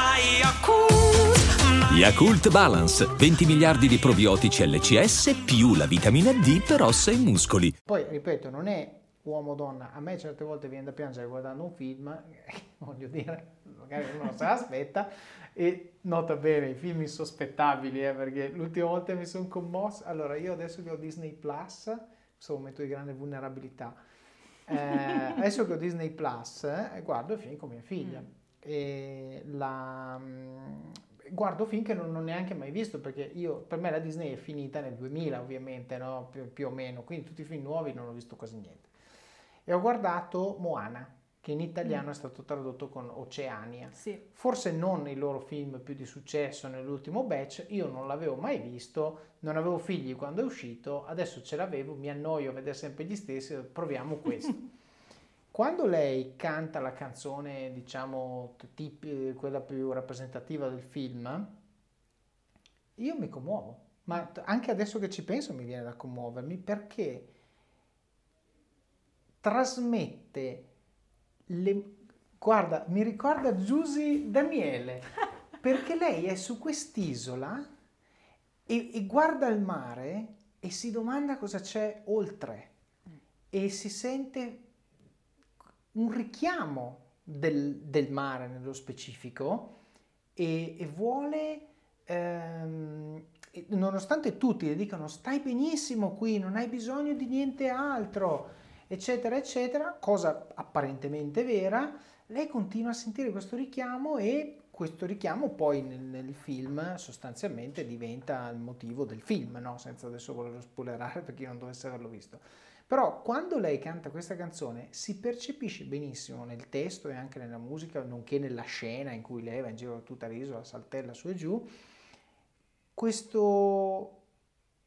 Yakult Balance, 20 miliardi di probiotici LCS più la vitamina D per ossa e muscoli. Poi, ripeto, non è uomo-donna, a me certe volte viene da piangere guardando un film, voglio dire, magari uno se l'aspetta, e nota bene i film insospettabili, eh, perché l'ultima volta mi sono commosso, allora io adesso che ho Disney Plus, questo momento di grande vulnerabilità, eh, adesso che ho Disney Plus, eh, guardo i film con mia figlia, mm. e la, mm, guardo film che non ho neanche mai visto perché io, per me la Disney è finita nel 2000 ovviamente, no? più, più, o meno, quindi tutti i film nuovi non ho visto quasi niente. E ho guardato Moana, che in italiano mm. è stato tradotto con Oceania. Sì. Forse non il loro film più di successo nell'ultimo batch, io non l'avevo mai visto, non avevo figli quando è uscito, adesso ce l'avevo, mi annoio a vedere sempre gli stessi, proviamo questo. quando lei canta la canzone, diciamo, tip, quella più rappresentativa del film, io mi commuovo. Ma anche adesso che ci penso mi viene da commuovermi perché trasmette le... Guarda, mi ricorda Giusy Daniele, perché lei è su quest'isola e, e guarda il mare e si domanda cosa c'è oltre e si sente un richiamo del, del mare nello specifico e, e vuole, ehm, nonostante tutti le dicano stai benissimo qui, non hai bisogno di niente altro, eccetera, eccetera, cosa apparentemente vera, lei continua a sentire questo richiamo e questo richiamo poi nel, nel film sostanzialmente diventa il motivo del film, no? senza adesso volerlo spoilerare per chi non dovesse averlo visto. Però quando lei canta questa canzone si percepisce benissimo nel testo e anche nella musica, nonché nella scena in cui lei va in giro tutta l'isola, saltella su e giù, questo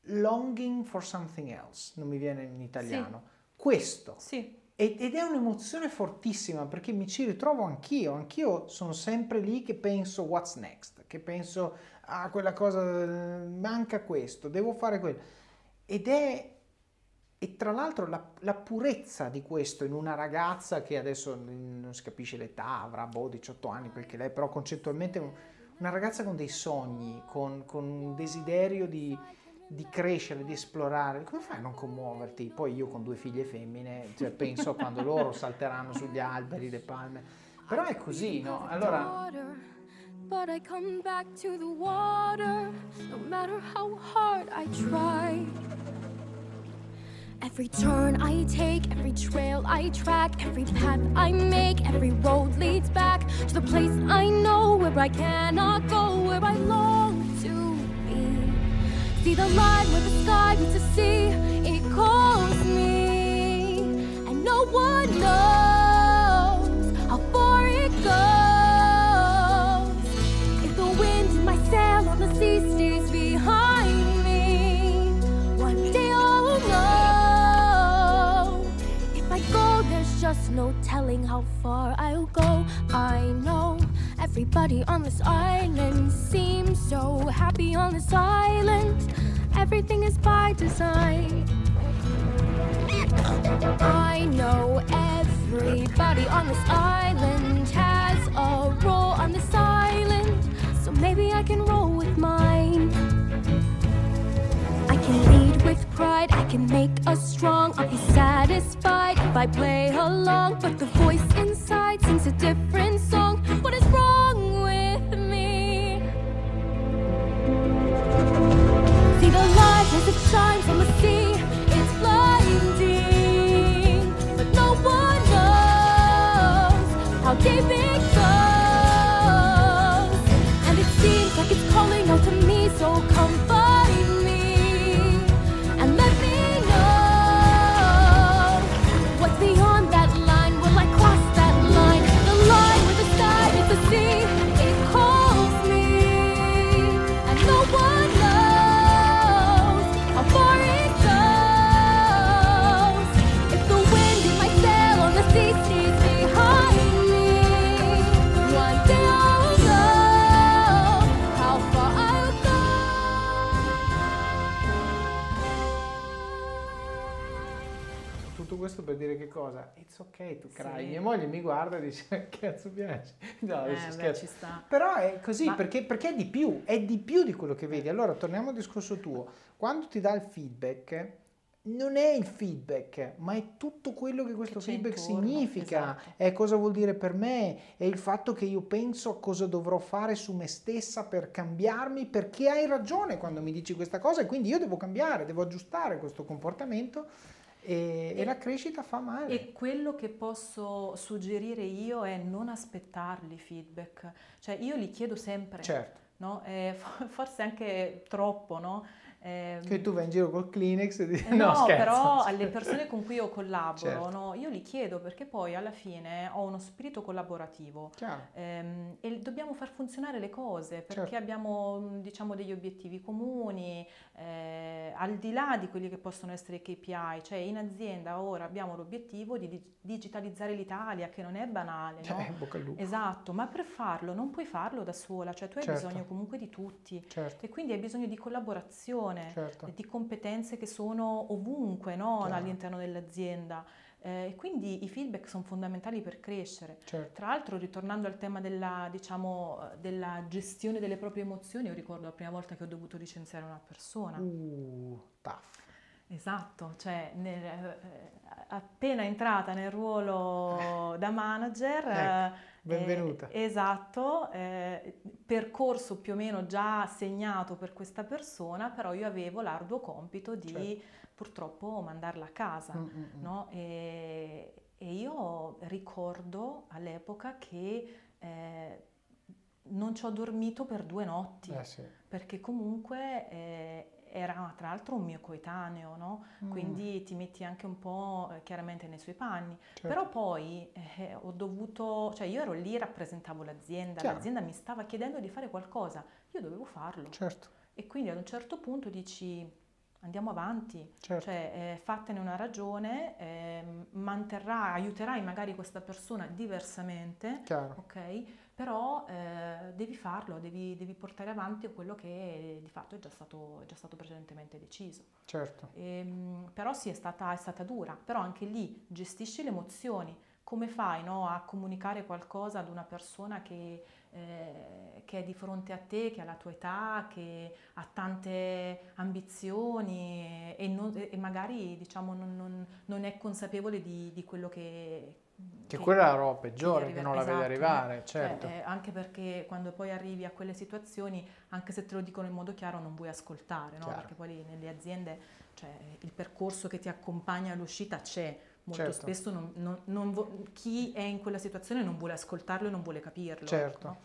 longing for something else, non mi viene in italiano. Sì questo. Sì. Ed è un'emozione fortissima perché mi ci ritrovo anch'io, anch'io sono sempre lì che penso what's next, che penso ah quella cosa, manca questo, devo fare quello. Ed è, e tra l'altro la, la, purezza di questo in una ragazza che adesso non si capisce l'età, avrà boh 18 anni perché lei però concettualmente una ragazza con dei sogni, con, con un desiderio di di crescere, di esplorare, come fai a non commuoverti? Poi io con due figlie femmine, cioè, penso a quando loro salteranno sugli alberi, le palme, però è così, no? Allora... But I come back to the water, no matter how hard I try. Every turn I take, every trail I track, every path I make, every road leads back to the place I know where I cannot go, where I long See the line where the sky meets the sea, it calls me, and no one knows how far it goes. If the wind in my sail on the sea stays behind me, one day I'll know. If I go, there's just no telling how far I'll go. I know. Everybody on this island seems so happy on this island. Everything is by design. I know everybody on this island has a role on this island. So maybe I can roll with mine. I can lead with pride, I can make us strong. I'll be satisfied if I play along. But the voice inside sings a different song. What is wrong the light as it shines on the sea. It's blinding, but no one knows how deep it goes. And it seems like it's calling out to me, so come find questo per dire che cosa? It's ok, tu cry. Sì. Mia moglie mi guarda e dice, cazzo piace. No, Eh, beh, ci sta. Però è così, Ma- perché, perché è di più, è di più di quello che vedi. Allora, torniamo al discorso tuo. Quando ti dà il feedback, non è il feedback, ma è tutto quello che questo Che feedback intorno, significa, esatto. è cosa vuol dire per me, è il fatto che io penso a cosa dovrò fare su me stessa per cambiarmi, perché hai ragione quando mi dici questa cosa e quindi io devo cambiare, devo aggiustare questo comportamento e, e la crescita fa male. E quello che posso suggerire io è non aspettarli i feedback, cioè io li chiedo sempre, Certo, no? Eh, fo- forse anche troppo, no? Ehm, che tu vai in giro col Kleenex e dici Eh no, No, scherzo. però alle persone con cui io collaboro, Certo. no, io li chiedo perché poi alla fine ho uno spirito collaborativo ehm, e dobbiamo far funzionare le cose perché Certo. abbiamo mh, diciamo degli obiettivi comuni, eh, al di là di quelli che possono essere i KPI, cioè in azienda ora abbiamo l'obiettivo di dig- digitalizzare l'Italia che non è banale, no? Cioè, bocca al lupo. Esatto, ma per farlo non puoi farlo da sola, cioè tu hai Certo. bisogno comunque di tutti Certo, e quindi hai bisogno di collaborazione certo. di competenze che sono ovunque no? All'interno dell'azienda. Eh, e quindi i feedback sono fondamentali per crescere. certo. Tra l'altro, ritornando al tema della, diciamo, della gestione delle proprie emozioni, io ricordo la prima volta che ho dovuto licenziare una persona. Uh, tough. Esatto, cioè nel- eh, appena entrata nel ruolo da manager, Ecco, benvenuta. eh, esatto, eh, percorso più o meno già segnato per questa persona, però io avevo l'arduo compito di Certo. purtroppo mandarla a casa. Mm, mm, mm. no? E, e io ricordo all'epoca che eh, non ci ho dormito per due notti Eh sì. perché comunque eh, era tra l'altro un mio coetaneo, no? Mm, quindi ti metti anche un po' eh, chiaramente nei suoi panni. certo. Però poi eh, ho dovuto, cioè io ero lì, rappresentavo l'azienda, Chiaro. l'azienda mi stava chiedendo di fare qualcosa, io dovevo farlo. Certo, E quindi ad un certo punto dici andiamo avanti, certo. cioè eh, fattene una ragione, ehm, manterrà, aiuterai magari questa persona diversamente, Chiaro. ok? Però eh, devi farlo, devi, devi portare avanti quello che di fatto è già stato, è già stato precedentemente deciso. Certo. Ehm, però sì, è stata, è stata dura, però anche lì gestisci le emozioni. Come fai no, a comunicare qualcosa ad una persona che, eh, che è di fronte a te, che ha la tua età, che ha tante ambizioni e, non- e magari diciamo, non, non- non è consapevole di, di quello che... Che quella è la roba peggiore, che non la arriva- vede esatto, arrivare, Cioè, certo. eh, anche perché quando poi arrivi a quelle situazioni, anche se te lo dicono in modo chiaro, non vuoi ascoltare, no? Perché poi nelle aziende cioè, il percorso che ti accompagna all'uscita c'è. Molto Certo. spesso non- non- non vo- chi è in quella situazione non vuole ascoltarlo e non vuole capirlo. Certo. no?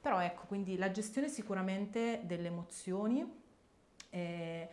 Però ecco, quindi la gestione sicuramente delle emozioni eh,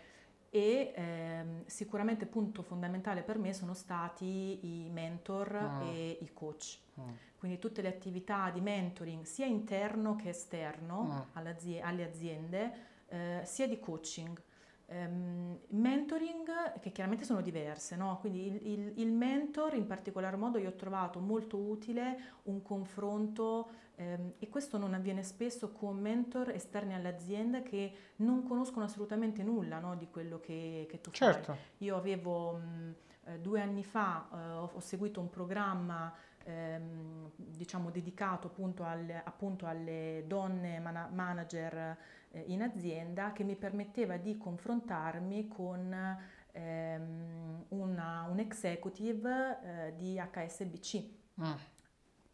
e ehm, sicuramente punto fondamentale per me sono stati i mentor Mm. e i coach. Mm. Quindi tutte le attività di mentoring sia interno che esterno all'azi- alle aziende, eh, sia di coaching. Ehm, mentoring che chiaramente sono diverse, no? quindi il, il- il mentor in particolar modo io ho trovato molto utile un confronto ehm, e questo non avviene spesso con mentor esterni all'azienda che non conoscono assolutamente nulla no, di quello che, che tu fai. Certo. Io avevo eh, due anni fa, eh, ho, ho seguito un programma ehm, diciamo dedicato appunto, al- appunto alle donne mana- manager eh, in azienda che mi permetteva di confrontarmi con ehm, una- un executive eh, di HSBC Mm.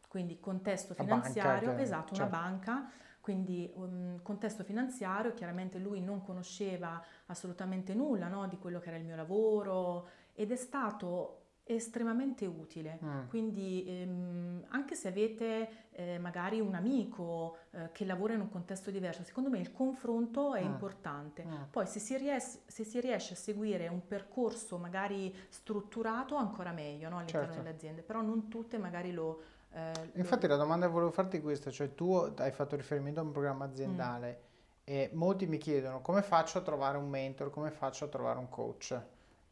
quindi contesto La banca finanziario, che- esatto, una certo. banca, quindi um, contesto finanziario, chiaramente lui non conosceva assolutamente nulla no, di quello che era il mio lavoro ed è stato estremamente utile. Mm. Quindi ehm, anche se avete eh, magari un amico eh, che lavora in un contesto diverso, secondo me il confronto è Mm. importante. Mm. Poi se si, ries- se si riesce a seguire un percorso magari strutturato, ancora meglio no, all'interno Certo. delle aziende, però non tutte magari lo... eh, lo- Infatti la domanda che volevo farti è questa, cioè tu hai fatto riferimento a un programma aziendale e molti mi chiedono come faccio a trovare un mentor, come faccio a trovare un coach.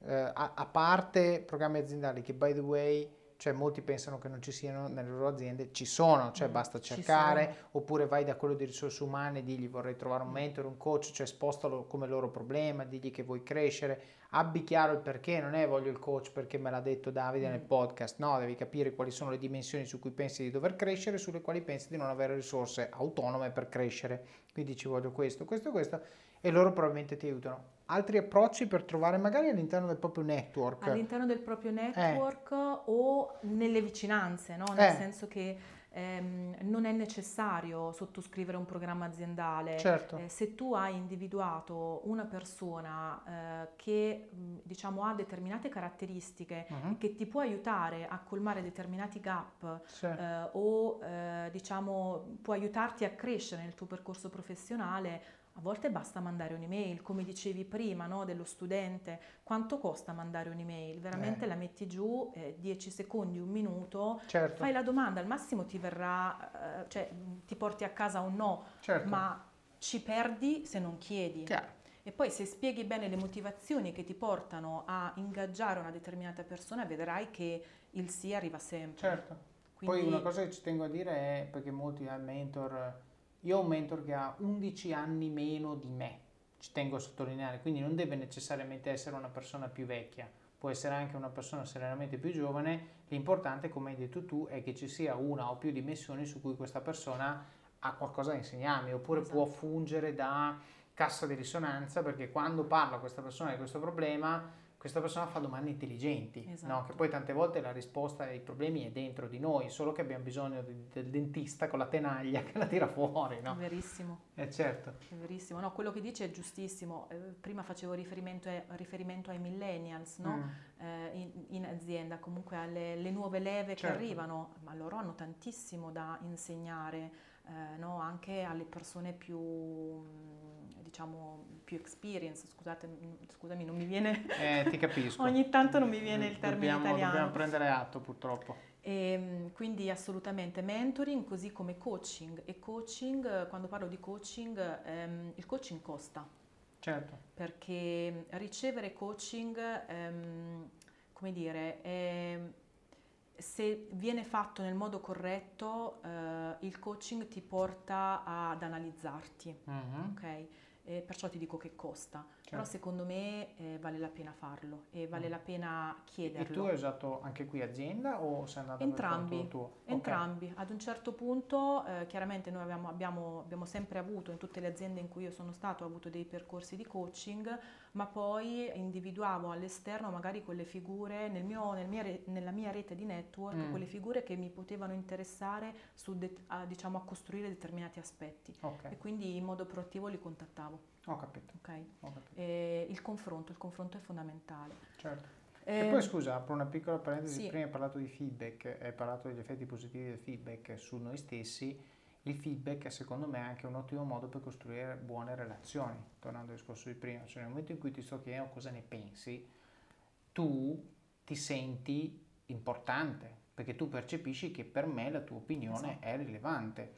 Eh, a, a parte programmi aziendali che by the way, cioè molti pensano che non ci siano nelle loro aziende, ci sono, cioè Mm, basta cercare, oppure vai da quello di risorse umane e digli vorrei trovare un Mm. mentor, un coach, cioè spostalo come loro problema, digli che vuoi crescere, abbi chiaro il perché, non è voglio il coach perché me l'ha detto Davide nel Mm. podcast, no, devi capire quali sono le dimensioni su cui pensi di dover crescere, sulle quali pensi di non avere risorse autonome per crescere, quindi ci voglio questo, questo e questo, e loro probabilmente ti aiutano. Altri approcci per trovare magari all'interno del proprio network. all'interno del proprio network o nelle vicinanze, no? Eh. nel senso che ehm, non è necessario sottoscrivere un programma aziendale. Certo. Eh, se tu hai individuato una persona eh, che mh, diciamo ha determinate caratteristiche Mhm. che ti può aiutare a colmare determinati gap Sì. eh, o eh, diciamo può aiutarti a crescere nel tuo percorso professionale, a volte basta mandare un'email, come dicevi prima, no, dello studente, quanto costa mandare un'email? Veramente Eh. la metti giù, eh, 10 secondi, un minuto, certo. fai la domanda, al massimo ti verrà, eh, cioè ti porti a casa un no, certo. ma ci perdi se non chiedi. Chiaro. E poi se spieghi bene le motivazioni che ti portano a ingaggiare una determinata persona, vedrai che il sì arriva sempre. Certo. Quindi, Poi una cosa che ci tengo a dire è, perché molti hanno mentor, io ho un mentor che ha 11 anni meno di me, ci tengo a sottolineare, quindi non deve necessariamente essere una persona più vecchia, può essere anche una persona serenamente più giovane, l'importante, come hai detto tu, è che ci sia una o più dimensioni su cui questa persona ha qualcosa da insegnarmi, oppure può Esatto. fungere da cassa di risonanza, perché quando parla questa persona di questo problema, questa persona fa domande intelligenti, no? Esatto. che poi tante volte la risposta ai problemi è dentro di noi, solo che abbiamo bisogno di- del dentista con la tenaglia che la tira fuori, È no? verissimo, Eh certo, è verissimo. No, quello che dice è giustissimo. Eh, prima facevo riferimento, ai- riferimento ai millennials, no? Mm, Eh, in, in azienda, comunque alle le nuove leve Certo. che arrivano, ma loro hanno tantissimo da insegnare, eh, no? anche alle persone più, mh, diciamo, più experience. Scusate, mh, scusami, non mi viene... Eh, ti capisco. Ogni tanto non mi viene il termine Dobbiamo- italiano. Dobbiamo prendere atto purtroppo. E, mh, quindi assolutamente mentoring così come coaching e coaching, quando parlo di coaching, ehm, il coaching costa Certo, perché ricevere coaching, ehm, come dire, è- se viene fatto nel modo corretto, eh, il coaching ti porta ad analizzarti, Mhm, ok? E perciò ti dico che costa, però certo. secondo me eh, vale la pena farlo e vale Mm. la pena E chiederlo. tu hai usato anche qui azienda o sei andato Entrambi, tuo? Entrambi, ad un certo punto eh, chiaramente noi abbiamo, abbiamo- abbiamo sempre avuto, in tutte le aziende in cui io sono stato, ho avuto dei percorsi di coaching, ma poi individuavo all'esterno magari quelle figure, nel mio- nel mia re- nella mia rete di network, Mm. quelle figure che mi potevano interessare su de- a, diciamo, a costruire determinati aspetti Ok, e quindi in modo proattivo li contattavo. ho capito, ok? ho capito. Il confronto, il confronto è fondamentale. Certo. Eh, E poi scusa, apro una piccola parentesi, sì. prima hai parlato di feedback, hai parlato degli effetti positivi del feedback su noi stessi, il feedback secondo me è anche un ottimo modo per costruire buone relazioni, tornando al discorso di prima, cioè nel momento in cui ti sto chiedendo cosa ne pensi, tu ti senti importante, perché tu percepisci che per me la tua opinione Esatto. è rilevante.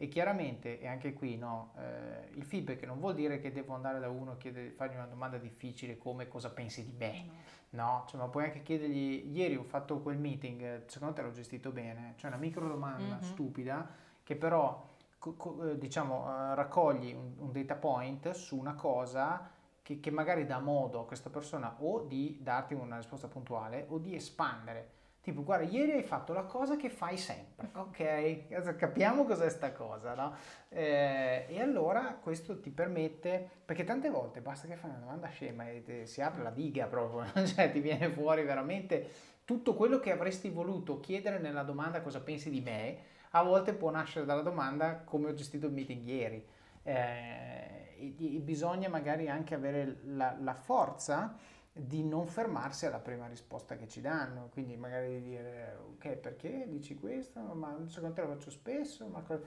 E chiaramente, e anche qui no, eh, il feedback non vuol dire che devo andare da uno e chiedere- fargli una domanda difficile come cosa pensi di me. no. Cioè, ma puoi anche chiedergli, ieri ho fatto quel meeting, secondo te l'ho gestito bene? Cioè una micro domanda Mhm. stupida che però, eh, diciamo, eh, raccogli un, data point su una cosa che, che magari dà modo a questa persona o di darti una risposta puntuale o di espandere. Ti Tipo, guarda, ieri hai fatto la cosa che fai sempre, ok? Capiamo cos'è sta cosa, no? Eh, e allora questo ti permette, perché tante volte basta che fai una domanda scema e te- si apre la diga proprio, cioè ti viene fuori veramente tutto quello che avresti voluto chiedere nella domanda cosa pensi di me, a volte può nascere dalla domanda come ho gestito il meeting ieri. Eh, bisogna magari anche avere la, la forza di non fermarsi alla prima risposta che ci danno, quindi magari di dire ok perché dici questo, ma secondo te lo faccio spesso, ma co-"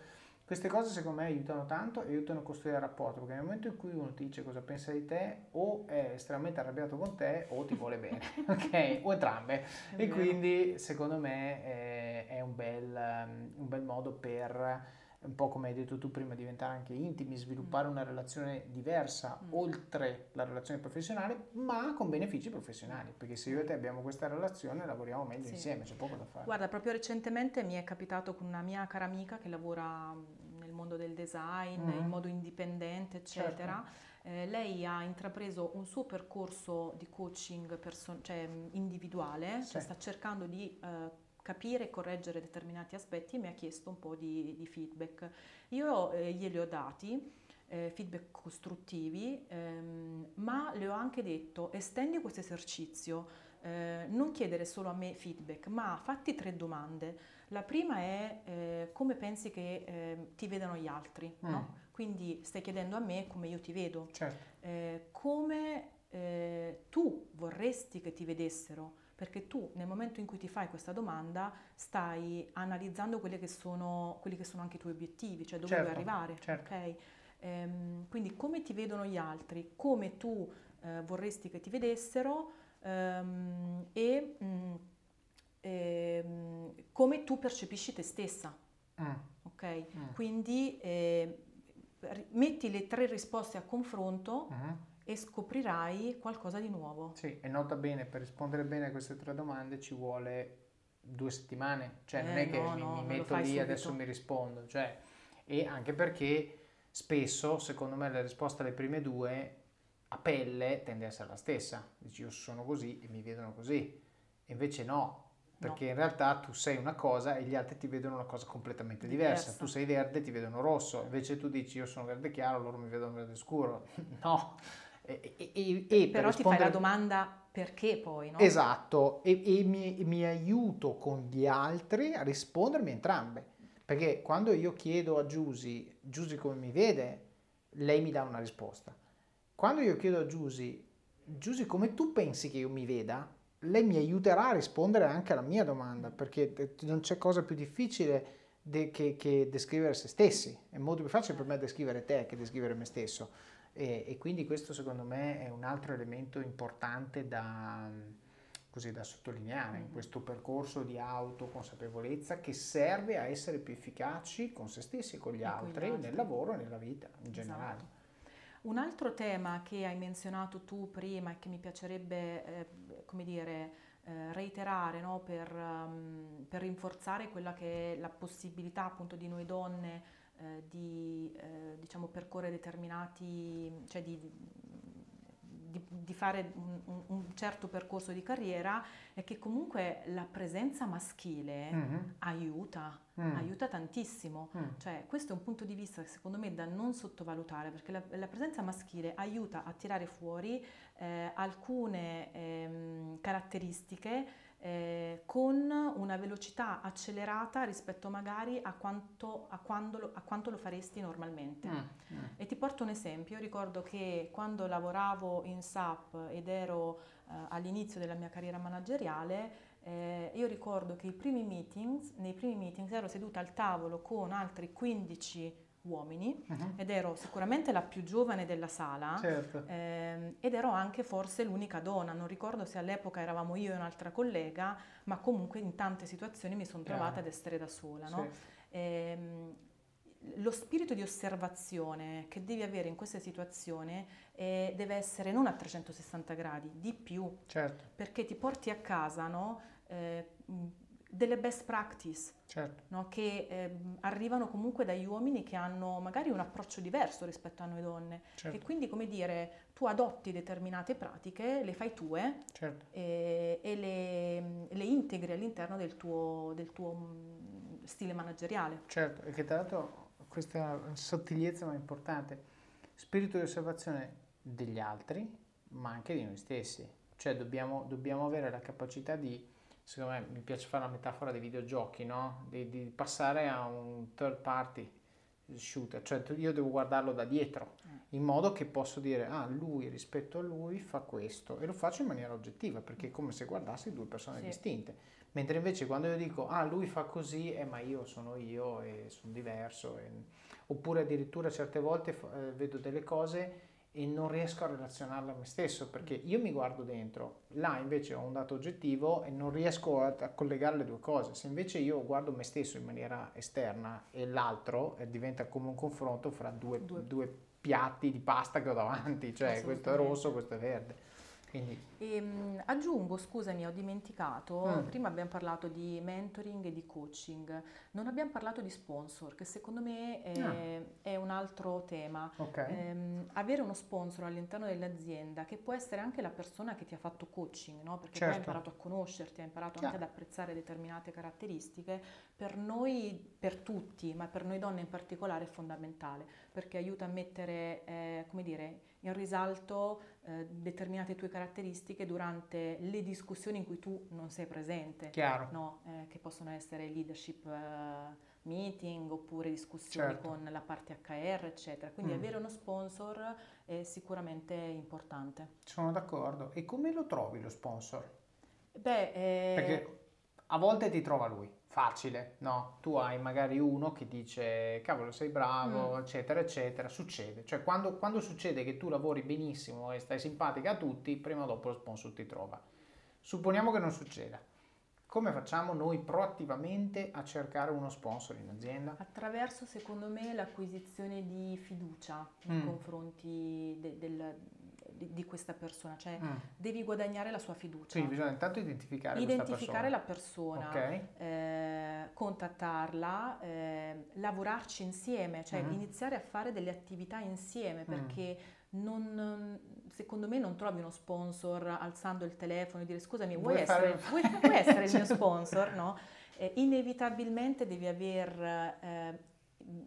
queste cose secondo me aiutano tanto e aiutano a costruire il rapporto, perché nel momento in cui uno ti dice cosa pensa di te o è estremamente arrabbiato con te o ti vuole bene, ok? O entrambe. E quindi secondo me è, è un, bel, um, un bel modo per, un po' come hai detto tu prima, diventare anche intimi, sviluppare una relazione diversa Mm. oltre la relazione professionale, ma con benefici professionali, perché se io e te abbiamo questa relazione lavoriamo meglio Sì. insieme, c'è poco da fare. Guarda, proprio recentemente mi è capitato con una mia cara amica che lavora mondo del design, Mhm. in modo indipendente, eccetera. Certo. Eh, lei ha intrapreso un suo percorso di coaching perso- cioè, mh, individuale, Sì. cioè sta cercando di eh, capire e correggere determinati aspetti e mi ha chiesto un po' di, di feedback. Io eh, glieli ho dati, eh, feedback costruttivi, ehm, ma le ho anche detto estendi questo esercizio, eh, non chiedere solo a me feedback, ma fatti tre domande. La prima è eh, come pensi che eh, ti vedano gli altri, Mm. no? Quindi stai chiedendo a me come io ti vedo, Certo, eh, come eh, tu vorresti che ti vedessero, perché tu nel momento in cui ti fai questa domanda stai analizzando quelli che sono, quelli che sono anche i tuoi obiettivi, cioè dove Certo, vuoi arrivare. certo. ok? Ehm, quindi come ti vedono gli altri, come tu eh, vorresti che ti vedessero ehm, e mm, ehm, come tu percepisci te stessa. Mm, ok? mm, Quindi eh, metti le tre risposte a confronto mhm. e scoprirai qualcosa di nuovo. Sì, e nota bene, per rispondere bene a queste tre domande ci vuole due settimane, cioè non Eh, è che no, mi, no, mi non metto lì subito. adesso mi rispondo, cioè, e anche perché spesso, secondo me, la risposta alle prime due a pelle tende a essere la stessa, dici io sono così e mi vedono così, e invece no, perché in realtà tu sei una cosa e gli altri ti vedono una cosa completamente diversa. Diversa. Tu sei verde, ti vedono rosso, invece tu dici io sono verde chiaro, loro mi vedono verde scuro. no. E, e- e- e per Però ti fai la rispondere- domanda perché poi, no? Esatto, e, e mi, mi aiuto con gli altri a rispondermi entrambe. Perché quando io chiedo a Giusy, Giusy come mi vede, lei mi dà una risposta. Quando io chiedo a Giusy, Giusy come tu pensi che io mi veda, lei mi aiuterà a rispondere anche alla mia domanda, perché eh, non c'è cosa più difficile de- che, che descrivere se stessi. È molto più facile per me descrivere te che descrivere me stesso. E, e quindi questo secondo me è un altro elemento importante da, così, da sottolineare in Mhm. questo percorso di autoconsapevolezza che serve a essere più efficaci con se stessi e con gli E con gli altri, altri. nel lavoro e nella vita in Esatto. generale. Un altro tema che hai menzionato tu prima e che mi piacerebbe, eh, come dire, eh, reiterare no, per, ehm, per rinforzare quella che è la possibilità appunto di noi donne eh, di eh, diciamo percorrere determinati, cioè di, di- di fare un, un- certo percorso di carriera è che comunque la presenza maschile Mhm. aiuta, Mm. aiuta tantissimo. Mm. Cioè, questo è un punto di vista secondo me da non sottovalutare perché la, la presenza maschile aiuta a tirare fuori eh, alcune ehm, caratteristiche eh, con una velocità accelerata rispetto magari a quanto, a quando lo, a quanto lo faresti normalmente. Mm. Mm. E ti porto un esempio, io ricordo che quando lavoravo in SAP ed ero eh, all'inizio della mia carriera manageriale, eh, io ricordo che i primi meetings, nei primi meetings ero seduta al tavolo con altri 15 uomini Mhm. ed ero sicuramente la più giovane della sala. Certo. ehm, ed ero anche forse l'unica donna, non ricordo se all'epoca eravamo io e un'altra collega, ma comunque in tante situazioni mi sono trovata ad essere da sola. no? Sì. Ehm, lo spirito di osservazione che devi avere in queste situazioni eh, deve essere non a 360 gradi, di più, Certo. perché ti porti a casa no, eh, delle best practice, Certo. no? che ehm, arrivano comunque dagli uomini che hanno magari un approccio diverso rispetto a noi donne. Certo. E quindi, come dire, tu adotti determinate pratiche, le fai tue Certo. e, e le, le integri all'interno del tuo, del tuo mm, stile manageriale. Certo, e che tra l'altro questa è una sottigliezza ma importante, spirito di osservazione degli altri, ma anche di noi stessi. Cioè dobbiamo, dobbiamo avere la capacità di, secondo me, mi piace fare la metafora dei videogiochi, no? Di, di passare a un third party shooter, cioè io devo guardarlo da dietro, in modo che posso dire, ah, lui rispetto a lui fa questo, e lo faccio in maniera oggettiva, perché è come se guardassi due persone Sì. distinte. Mentre invece quando io dico, ah, lui fa così, eh, ma io sono io e sono diverso. e- Oppure addirittura certe volte eh, vedo delle cose e non riesco a relazionarle a me stesso, perché io mi guardo dentro, là invece ho un dato oggettivo e non riesco a, a collegare le due cose. Se invece io guardo me stesso in maniera esterna e l'altro eh, diventa come un confronto fra due, Due. due piatti di pasta che ho davanti, cioè questo è rosso, questo è verde. Quindi, E, mh, aggiungo, scusami, ho dimenticato, Mm. prima abbiamo parlato di mentoring e di coaching, non abbiamo parlato di sponsor, che secondo me è, Ah. è un altro tema. ok. Ehm, avere uno sponsor all'interno dell'azienda che può essere anche la persona che ti ha fatto coaching, no? perché Certo. imparato a conoscerti, ha imparato Chiaro. anche ad apprezzare determinate caratteristiche, per noi, per tutti, ma per noi donne in particolare è fondamentale, perché aiuta a mettere, eh, come dire, in risalto eh, determinate tue caratteristiche durante le discussioni in cui tu non sei presente Chiaro. no? Eh, che possono essere leadership eh, meeting oppure discussioni Certo. con la parte HR, eccetera. Quindi Mm. avere uno sponsor è sicuramente importante. Sono d'accordo. E come lo trovi lo sponsor? Beh, eh, Perché a volte ti trova lui, facile, no? Tu hai magari uno che dice, cavolo, sei bravo, Mm. eccetera, eccetera. Succede. Cioè, quando, quando succede che tu lavori benissimo e stai simpatica a tutti, prima o dopo lo sponsor ti trova. Supponiamo che non succeda. Come facciamo noi proattivamente a cercare uno sponsor in azienda? attraverso, secondo me, l'acquisizione di fiducia nei Mm. confronti de- del- di, di questa persona, cioè Mm. devi guadagnare la sua fiducia. Quindi bisogna intanto identificare Identificare la questa persona, persona. Ok? eh, contattarla, eh, lavorarci insieme, cioè Mhm. iniziare a fare delle attività insieme Mm. perché non, secondo me non trovi uno sponsor alzando il telefono e dire scusami vuoi, Vuoi essere, fare- vuoi- vuoi essere il mio sponsor? No? Eh, inevitabilmente devi aver eh,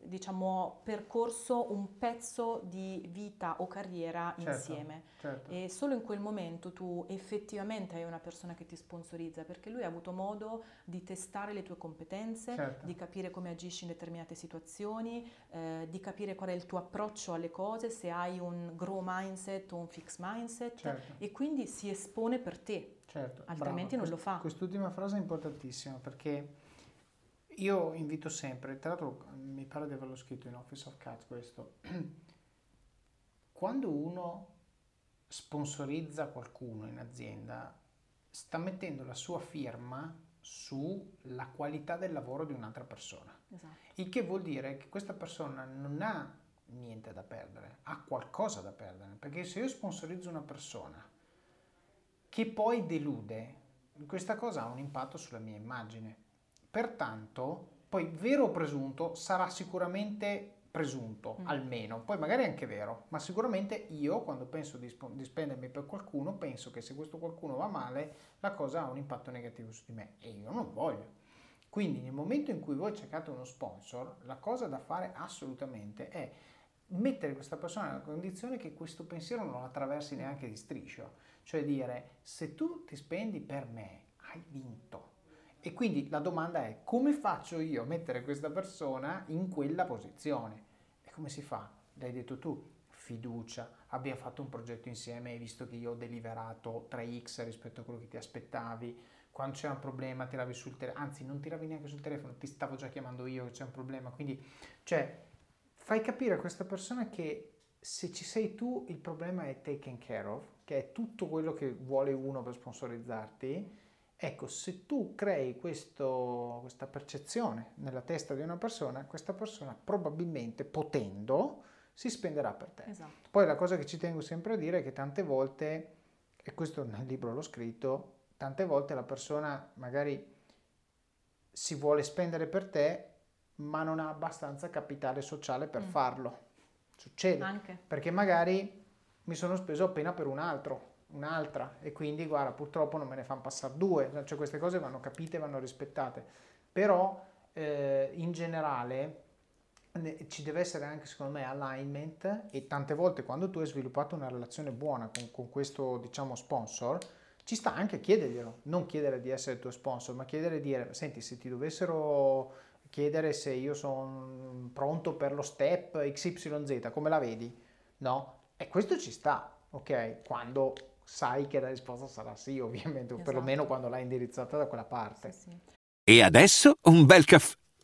diciamo percorso un pezzo di vita o carriera Certo. insieme. Certo. E solo in quel momento tu effettivamente hai una persona che ti sponsorizza perché lui ha avuto modo di testare le tue competenze, Certo. di capire come agisci in determinate situazioni, eh, di capire qual è il tuo approccio alle cose, se hai un grow mindset o un fix mindset Certo. e quindi si espone per te. Certo, Altrimenti non Quest- lo fa. Quest'ultima frase è importantissima perché io invito sempre, tra l'altro mi pare di averlo scritto in Office of Cats questo, quando uno sponsorizza qualcuno in azienda, sta mettendo la sua firma sulla qualità del lavoro di un'altra persona. Esatto. Il che vuol dire che questa persona non ha niente da perdere, ha qualcosa da perdere, perché se io sponsorizzo una persona che poi delude, questa cosa ha un impatto sulla mia immagine. Pertanto, poi vero o presunto sarà sicuramente presunto, Mm. almeno, poi magari è anche vero, ma sicuramente io quando penso di, spo- di spendermi per qualcuno, penso che se questo qualcuno va male, la cosa ha un impatto negativo su di me e io non voglio. Quindi nel momento in cui voi cercate uno sponsor, la cosa da fare assolutamente è mettere questa persona nella condizione che questo pensiero non attraversi neanche di striscio, cioè dire se tu ti spendi per me, hai vinto. E quindi la domanda è come faccio io a mettere questa persona in quella posizione? E come si fa? L'hai detto tu, fiducia, abbiamo fatto un progetto insieme, hai visto che io ho deliberato 3x rispetto a quello che ti aspettavi, quando c'è un problema tiravi sul telefono, anzi non tiravi neanche sul telefono, ti stavo già chiamando io che c'è un problema, quindi cioè fai capire a questa persona che se ci sei tu il problema è taken care of, che è tutto quello che vuole uno per sponsorizzarti. Ecco, se tu crei questo- questa percezione nella testa di una persona, questa persona probabilmente potendo si spenderà per te. Esatto. Poi la cosa che ci tengo sempre a dire è che tante volte, e questo nel libro l'ho scritto, tante volte la persona magari si vuole spendere per te, ma non ha abbastanza capitale sociale per Mm. farlo. Succede. Anche. Perché magari mi sono speso appena per un altro, un'altra, e quindi guarda, purtroppo non me ne fanno passare due. Cioè queste cose vanno capite, vanno rispettate. Però eh, in generale ne- ci deve essere anche secondo me alignment. E tante volte quando tu hai sviluppato una relazione buona con, con questo diciamo sponsor ci sta anche chiederglielo. Non chiedere di essere il tuo sponsor ma chiedere di dire senti se ti dovessero chiedere se io sono pronto per lo step XYZ come la vedi? No. E questo ci sta ok? Quando sai che la risposta sarà sì ovviamente o Esatto. perlomeno quando l'hai indirizzata da quella parte Sì, sì. E adesso un bel caffè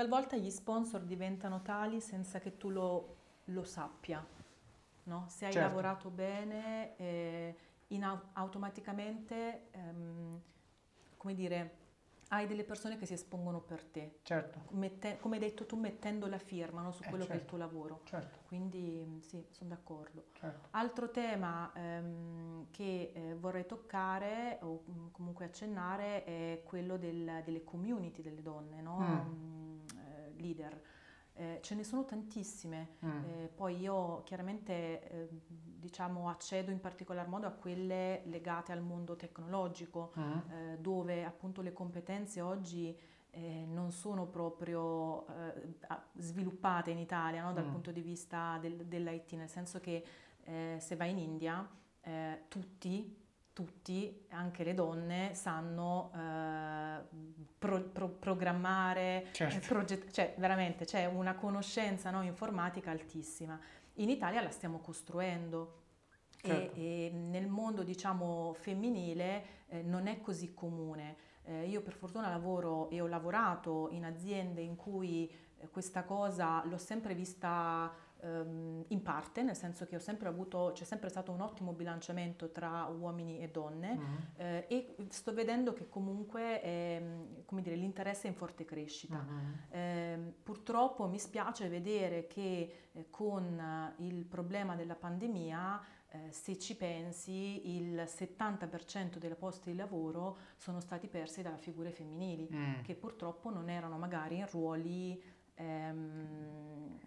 Talvolta gli sponsor diventano tali senza che tu lo, lo sappia, no? Se hai Certo. lavorato bene, eh, in au- automaticamente, ehm, come dire, hai delle persone che si espongono per te, certo mette- come hai detto tu, mettendo la firma no, su Eh, quello che è il certo. tuo lavoro. certo Quindi mm, sì, sono d'accordo. certo Altro tema ehm, che eh, vorrei toccare o mm, comunque accennare è quello del- delle community delle donne, no? Mm. Leader. Eh, ce ne sono tantissime, Mm. eh, poi io chiaramente eh, diciamo accedo in particolar modo a quelle legate al mondo tecnologico, Mm. eh, dove appunto le competenze oggi eh, non sono proprio eh, sviluppate in Italia no, dal Mm. punto di vista del- dell'IT, nel senso che se vai in India tutti, tutti, anche le donne, sanno eh, pro- pro- programmare, Certo. eh, proget- cioè veramente c'è una conoscenza no, informatica altissima. In Italia la stiamo costruendo. E- Certo. E, nel mondo diciamo femminile eh, non è così comune. Eh, io per fortuna lavoro e ho lavorato in aziende in cui eh, questa cosa l'ho sempre vista ehm, in parte, nel senso che ho sempre avuto, c'è sempre stato un ottimo bilanciamento tra uomini e donne Mm. eh, e sto vedendo che comunque ehm, come dire, l'interesse è in forte crescita. Mhm. Ehm, purtroppo mi spiace vedere che eh, con eh, il problema della pandemia, eh, se ci pensi, il 70% dei posti di lavoro sono stati persi dalle figure femminili, Mm. che purtroppo non erano magari in ruoli ehm,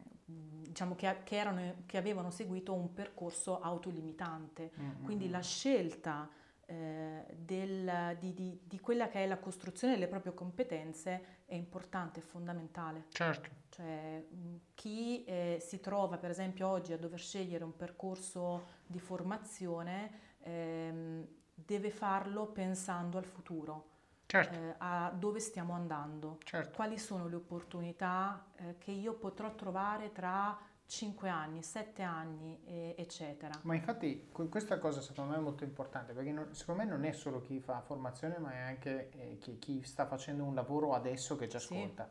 diciamo che, che erano- che avevano seguito un percorso autolimitante. Mm, Quindi mm, la scelta eh, del- di, di- di quella che è la costruzione delle proprie competenze è importante, è fondamentale. certo Cioè, mh, chi eh, si trova per esempio oggi a dover scegliere un percorso di formazione ehm, deve farlo pensando al futuro, certo eh, a dove stiamo andando, certo quali sono le opportunità eh, che io potrò trovare tra 5 anni, 7 anni, e- eccetera. Ma infatti que- questa cosa secondo me è molto importante perché non- secondo me non è solo chi fa formazione ma è anche eh, chi, chi sta facendo un lavoro adesso che ci Sì. ascolta.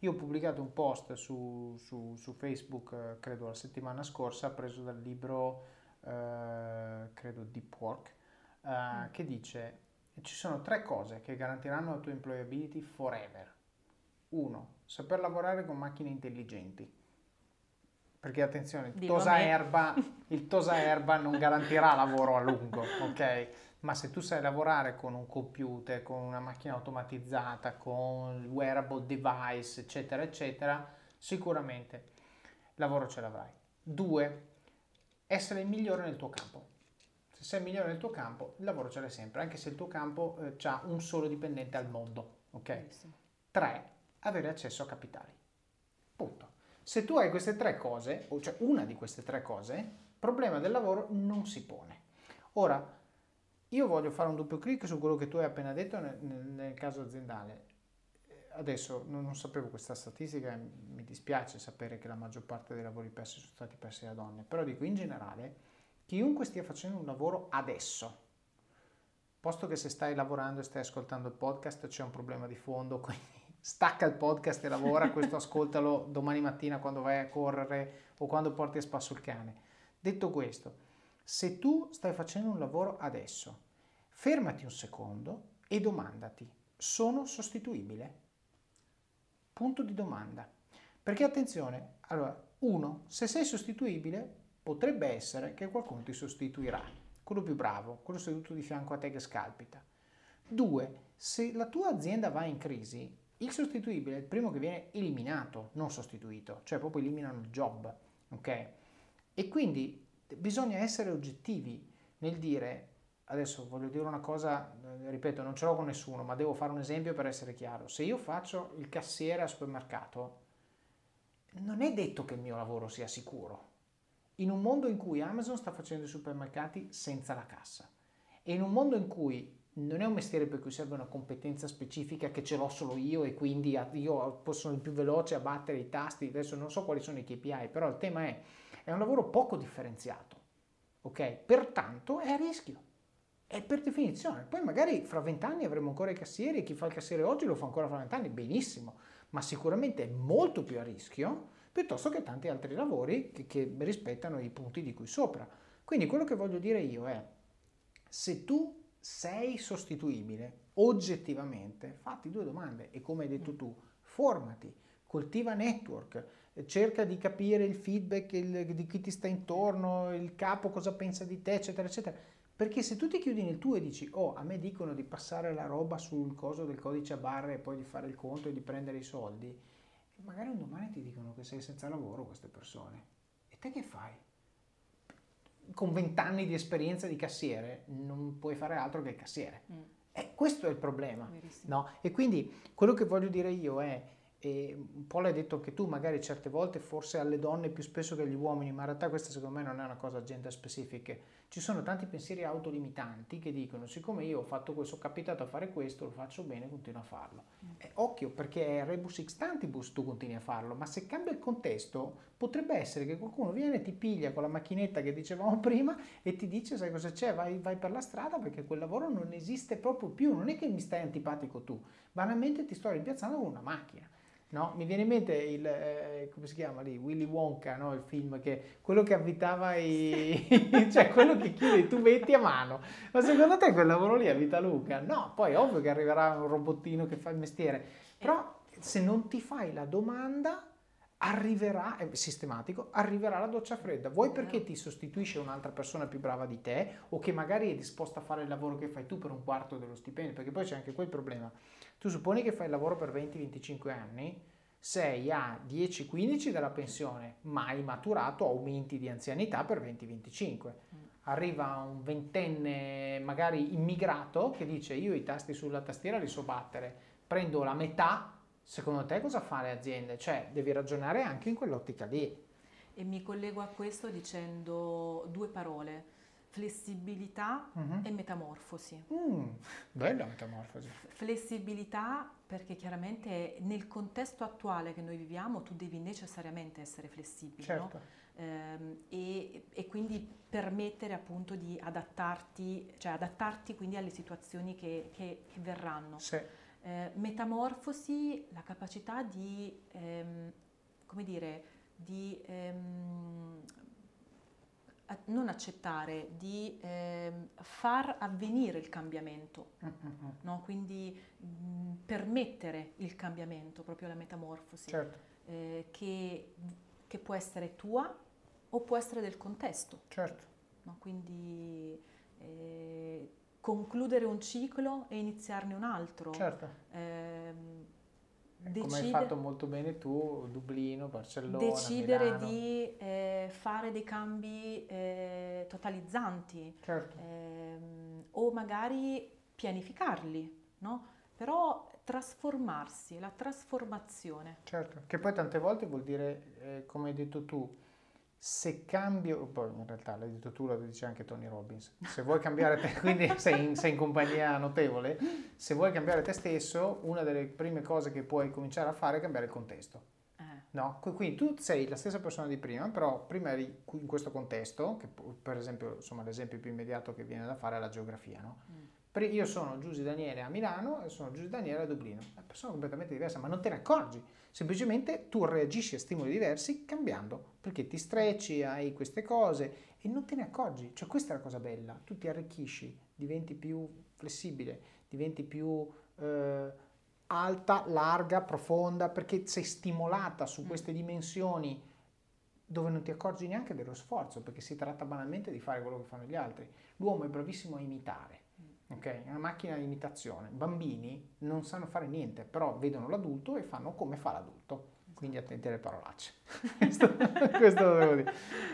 Io ho pubblicato un post su, su- su Facebook, eh, credo la settimana scorsa, preso dal libro, eh, credo Deep Work, eh, Mm. che dice ci sono tre cose che garantiranno la tua employability forever. Uno, saper lavorare con macchine intelligenti. Perché attenzione, il tosa erba, il tosa erba non garantirà lavoro a lungo, ok? Ma se tu sai lavorare con un computer, con una macchina automatizzata, con il wearable device, eccetera, eccetera, sicuramente lavoro ce l'avrai. Due, essere il migliore nel tuo campo. Se sei migliore nel tuo campo, il lavoro ce l'hai sempre, anche se il tuo campo ha un solo dipendente al mondo, ok? Bellissimo. 3. Avere accesso a capitali. Punto. Se tu hai queste tre cose, o cioè una di queste tre cose, il problema del lavoro non si pone. Ora, io voglio fare un doppio clic su quello che tu hai appena detto nel, nel- caso aziendale. Eh, Adesso non, non sapevo questa statistica e mi dispiace sapere che la maggior parte dei lavori persi sono stati persi da donne, però dico in generale, chiunque stia facendo un lavoro adesso, posto che se stai lavorando e stai ascoltando il podcast c'è un problema di fondo, quindi stacca il podcast e lavora, questo ascoltalo domani mattina quando vai a correre o quando porti a spasso il cane. Detto questo, se tu stai facendo un lavoro adesso, fermati un secondo e domandati, sono sostituibile? Punto di domanda. Perché attenzione, allora, uno, se sei sostituibile, potrebbe essere che qualcuno ti sostituirà, quello più bravo, quello seduto di fianco a te che scalpita. Due, se la tua azienda va in crisi, il sostituibile è il primo che viene eliminato, non sostituito, cioè proprio eliminano il job, ok? E quindi bisogna essere oggettivi nel dire, adesso voglio dire una cosa, eh, ripeto, non ce l'ho con nessuno, ma devo fare un esempio per essere chiaro. Se io faccio il cassiere al supermercato, non è detto che il mio lavoro sia sicuro. In un mondo in cui Amazon sta facendo i supermercati senza la cassa e in un mondo in cui non è un mestiere per cui serve una competenza specifica che ce l'ho solo io e quindi io posso il più veloce a battere i tasti, adesso non so quali sono i KPI, però il tema è, è un lavoro poco differenziato, ok? Pertanto è a rischio, è per definizione. Poi magari fra vent'anni avremo ancora i cassieri e chi fa il cassiere oggi lo fa ancora fra vent'anni, benissimo, ma sicuramente è molto più a rischio piuttosto che tanti altri lavori che, che rispettano i punti di qui sopra. Quindi quello che voglio dire io è, se tu sei sostituibile oggettivamente, fatti due domande e come hai detto tu, formati, coltiva network, cerca di capire il feedback il, di chi ti sta intorno, il capo cosa pensa di te, eccetera, eccetera. Perché se tu ti chiudi nel tuo e dici, oh, a me dicono di passare la roba sul coso del codice a barre e poi di fare il conto e di prendere i soldi, magari un domani ti dicono che sei senza lavoro queste persone. E te che fai? Con vent'anni di esperienza di cassiere non puoi fare altro che il cassiere. Mm. E questo è il problema. No? E quindi quello che voglio dire io è, e un po' l'hai detto anche tu, magari certe volte forse alle donne più spesso che agli uomini, ma in realtà questa secondo me non è una cosa gender specific. Ci sono tanti pensieri autolimitanti che dicono siccome io ho fatto questo, ho capitato a fare questo, lo faccio bene, continuo a farlo. Mm. Eh, occhio perché è rebus extantibus tu continui a farlo, ma se cambia il contesto potrebbe essere che qualcuno viene e ti piglia con la macchinetta che dicevamo prima e ti dice sai cosa c'è, vai, vai per la strada perché quel lavoro non esiste proprio più, non è che mi stai antipatico tu, banalmente ti sto rimpiazzando con una macchina. No? Mi viene in mente il, eh, come si chiama lì, Willy Wonka, no? il film, che quello che avvitava i... cioè quello che chiude i tubetti a mano. Ma secondo te quel lavoro lì è vita Luca? No, poi ovvio che arriverà un robottino che fa il mestiere, però se non ti fai la domanda arriverà, è sistematico, arriverà la doccia fredda. Vuoi perché ti sostituisce un'altra persona più brava di te o che magari è disposta a fare il lavoro che fai tu per un quarto dello stipendio? Perché poi c'è anche quel problema. Tu supponi che fai il lavoro per 20-25 anni, sei a 10-15 dalla pensione, ma hai maturato aumenti di anzianità per 20-25. Arriva un ventenne magari immigrato che dice io i tasti sulla tastiera li so battere, prendo la metà, secondo te cosa fa le aziende? Cioè devi ragionare anche in quell'ottica lì. E mi collego a questo dicendo due parole flessibilità uh-huh. e metamorfosi. Mm, bella metamorfosi. Flessibilità perché chiaramente nel contesto attuale che noi viviamo tu devi necessariamente essere flessibile certo. no? ehm, e, e, quindi permettere appunto di adattarti, cioè adattarti quindi alle situazioni che, che, che verranno. Sì. Eh, metamorfosi, la capacità di, ehm, come dire, di ehm, non accettare, di eh, far avvenire il cambiamento, mm-hmm. no? quindi mh, permettere il cambiamento, proprio la metamorfosi, certo. eh, che, che, può essere tua o può essere del contesto. Certo. No? Quindi eh, concludere un ciclo e iniziarne un altro. Certo. Ehm, Decide, come hai fatto molto bene tu, Dublino, Barcellona, Decidere Milano. di eh, fare dei cambi eh, totalizzanti certo. ehm, o magari pianificarli, no? Però trasformarsi, la trasformazione. Certo, che poi tante volte vuol dire, eh, come hai detto tu, se cambio, poi in realtà l'hai detto tu, lo dice anche Tony Robbins, se vuoi cambiare te, quindi sei in, sei in, compagnia notevole, se vuoi cambiare te stesso, una delle prime cose che puoi cominciare a fare è cambiare il contesto. Eh. No? Quindi tu sei la stessa persona di prima, però prima eri in questo contesto, che per esempio, insomma, l'esempio più immediato che viene da fare è la geografia, no? Mm. Io sono Giusy Daniele a Milano e sono Giusy Daniele a Dublino. È una persona completamente diversa, ma non te ne accorgi. Semplicemente tu reagisci a stimoli diversi cambiando, perché ti strecci, hai queste cose e non te ne accorgi. Cioè questa è la cosa bella, tu ti arricchisci, diventi più flessibile, diventi più eh, alta, larga, profonda, perché sei stimolata su queste dimensioni dove non ti accorgi neanche dello sforzo, perché si tratta banalmente di fare quello che fanno gli altri. L'uomo è bravissimo a imitare, ok? È una macchina di imitazione. Bambini non sanno fare niente, però vedono l'adulto e fanno come fa l'adulto. Quindi attenti alle parolacce. questo, questo lo devo dire.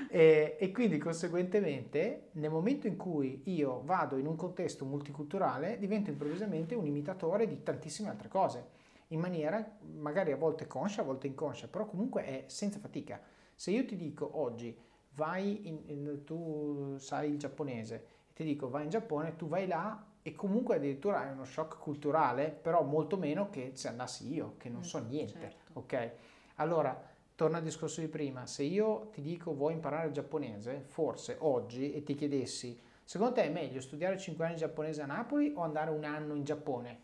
E, e quindi conseguentemente nel momento in cui io vado in un contesto multiculturale divento improvvisamente un imitatore di tantissime altre cose, in maniera magari a volte conscia, a volte inconscia, però comunque è senza fatica. Se io ti dico oggi vai in, in- tu sai il giapponese ti dico vai in Giappone, tu vai là e comunque addirittura hai uno shock culturale, però molto meno che se andassi io, che non Mm, so niente, certo. ok? Allora, torna al discorso di prima, se io ti dico vuoi imparare il giapponese, forse oggi, e ti chiedessi, secondo te è meglio studiare 5 anni giapponese a Napoli o andare un anno in Giappone?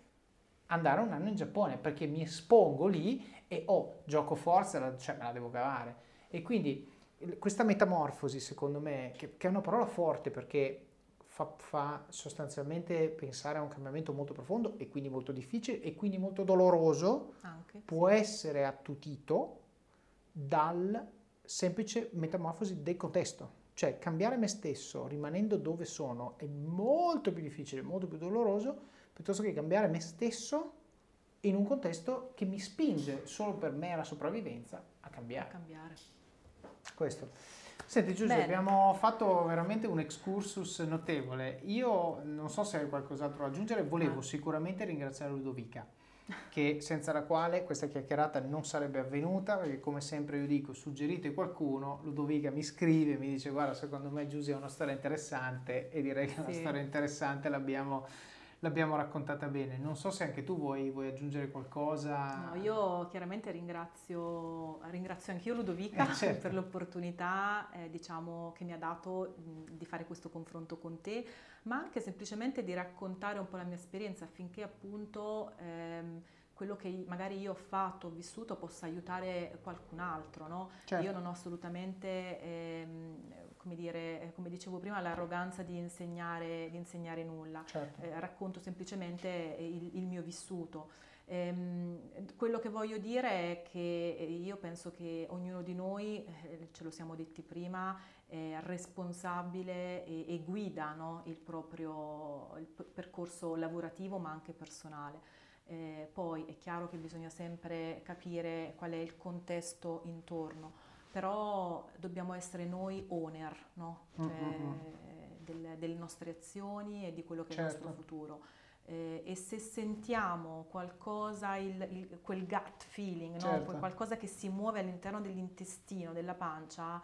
Andare un anno in Giappone, perché mi espongo lì e oh, gioco forza, cioè me la devo cavare. E quindi questa metamorfosi, secondo me, che, che è una parola forte perché fa, fa sostanzialmente pensare a un cambiamento molto profondo e quindi molto difficile e quindi molto doloroso, Anche. può essere attutito dal semplice metamorfosi del contesto. Cioè cambiare me stesso rimanendo dove sono è molto più difficile, molto più doloroso, piuttosto che cambiare me stesso in un contesto che mi spinge solo per mera sopravvivenza a a cambiare. cambiare. Questo. Senti Giuseppe, Bene. abbiamo fatto veramente un excursus notevole. Io non so se hai qualcos'altro da aggiungere, volevo Ah. sicuramente ringraziare Ludovica, che senza la quale questa chiacchierata non sarebbe avvenuta, perché come sempre io dico, suggerite qualcuno, Ludovica mi scrive, mi dice guarda secondo me Giuseppe è una storia interessante e direi che una Sì. storia interessante l'abbiamo, l'abbiamo raccontata bene. Non so se anche tu vuoi, vuoi aggiungere qualcosa. No, io chiaramente ringrazio, ringrazio anch'io Ludovica Eh, certo. per l'opportunità eh, diciamo, che mi ha dato mh, di fare questo confronto con te, ma anche semplicemente di raccontare un po' la mia esperienza affinché appunto ehm, quello che magari io ho fatto, ho vissuto, possa aiutare qualcun altro. No? Certo. Io non ho assolutamente, ehm, come dire, eh, come dicevo prima, l'arroganza di insegnare, di insegnare nulla Certo. eh, racconto semplicemente il, il mio vissuto. Ehm, quello che voglio dire è che io penso che ognuno di noi, eh, ce lo siamo detti prima, è responsabile e, e guida no, il proprio il percorso lavorativo ma anche personale. Eh, poi è chiaro che bisogna sempre capire qual è il contesto intorno, però dobbiamo essere noi owner no? Mm, Cioè, mm, mm. del- delle nostre azioni e di quello che è il Certo. nostro futuro. Eh, e se sentiamo qualcosa, il- il- quel gut feeling, no? Certo. Qualcosa che si muove all'interno dell'intestino, della pancia,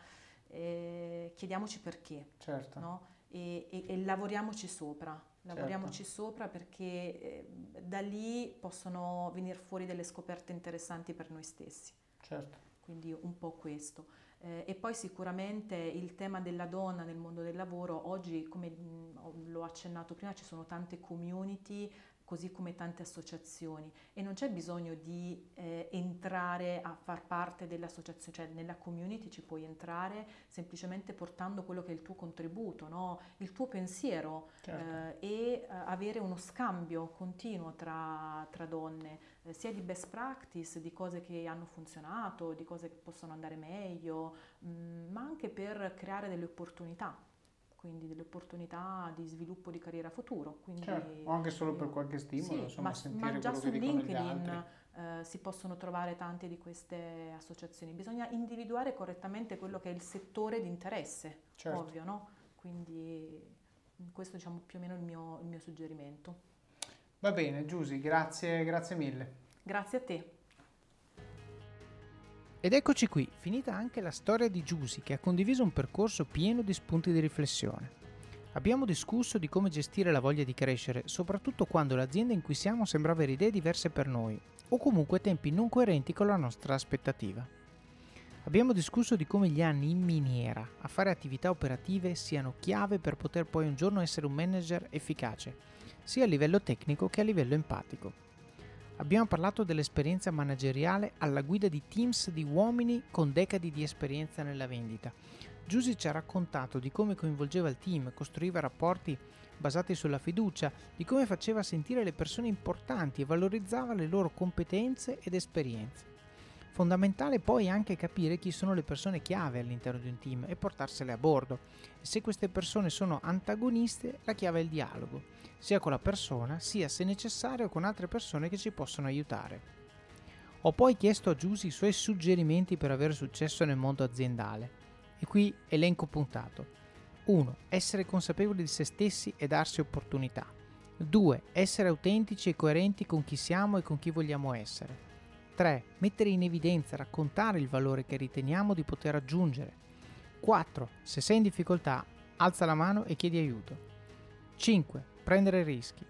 eh, chiediamoci perché Certo. no? e, e- e lavoriamoci sopra. Certo. Lavoriamoci sopra perché eh, da lì possono venire fuori delle scoperte interessanti per noi stessi. Certo. Quindi un po' questo. Eh, e poi sicuramente il tema della donna nel mondo del lavoro, oggi come ho- l'ho accennato prima, ci sono tante community, così come tante associazioni e non c'è bisogno di eh, entrare a far parte dell'associazione, cioè nella community ci puoi entrare semplicemente portando quello che è il tuo contributo, no? il tuo pensiero Certo. eh, e eh, avere uno scambio continuo tra, tra donne, eh, sia di best practice, di cose che hanno funzionato, di cose che possono andare meglio, mh, ma anche per creare delle opportunità, quindi delle opportunità di sviluppo di carriera futuro. Quindi Certo, o anche solo per io- qualche stimolo, Sì, insomma, ma, sentire ma già su LinkedIn eh, si possono trovare tante di queste associazioni. Bisogna individuare correttamente quello che è il settore di interesse, Certo. ovvio, no? Quindi mh, questo diciamo più o meno il mio, il mio suggerimento. Va bene, Giusy, grazie, grazie mille. Grazie a te. Ed eccoci qui, finita anche la storia di Giusy che ha condiviso un percorso pieno di spunti di riflessione. Abbiamo discusso di come gestire la voglia di crescere, soprattutto quando l'azienda in cui siamo sembra avere idee diverse per noi, o comunque tempi non coerenti con la nostra aspettativa. Abbiamo discusso di come gli anni in miniera a fare attività operative siano chiave per poter poi un giorno essere un manager efficace, sia a livello tecnico che a livello empatico. Abbiamo parlato dell'esperienza manageriale alla guida di teams di uomini con decadi di esperienza nella vendita. Giusy ci ha raccontato di come coinvolgeva il team, costruiva rapporti basati sulla fiducia, di come faceva sentire le persone importanti e valorizzava le loro competenze ed esperienze. Fondamentale poi anche capire chi sono le persone chiave all'interno di un team e portarsele a bordo. E se queste persone sono antagoniste, la chiave è il dialogo, sia con la persona, sia se necessario con altre persone che ci possono aiutare. Ho poi chiesto a Giusy i suoi suggerimenti per avere successo nel mondo aziendale. E qui elenco puntato. 1. Essere consapevoli di se stessi e darsi opportunità. 2. Essere autentici e coerenti con chi siamo e con chi vogliamo essere. 3. Mettere in evidenza, raccontare il valore che riteniamo di poter raggiungere. 4. Se sei in difficoltà, alza la mano e chiedi aiuto. 5. Prendere rischi.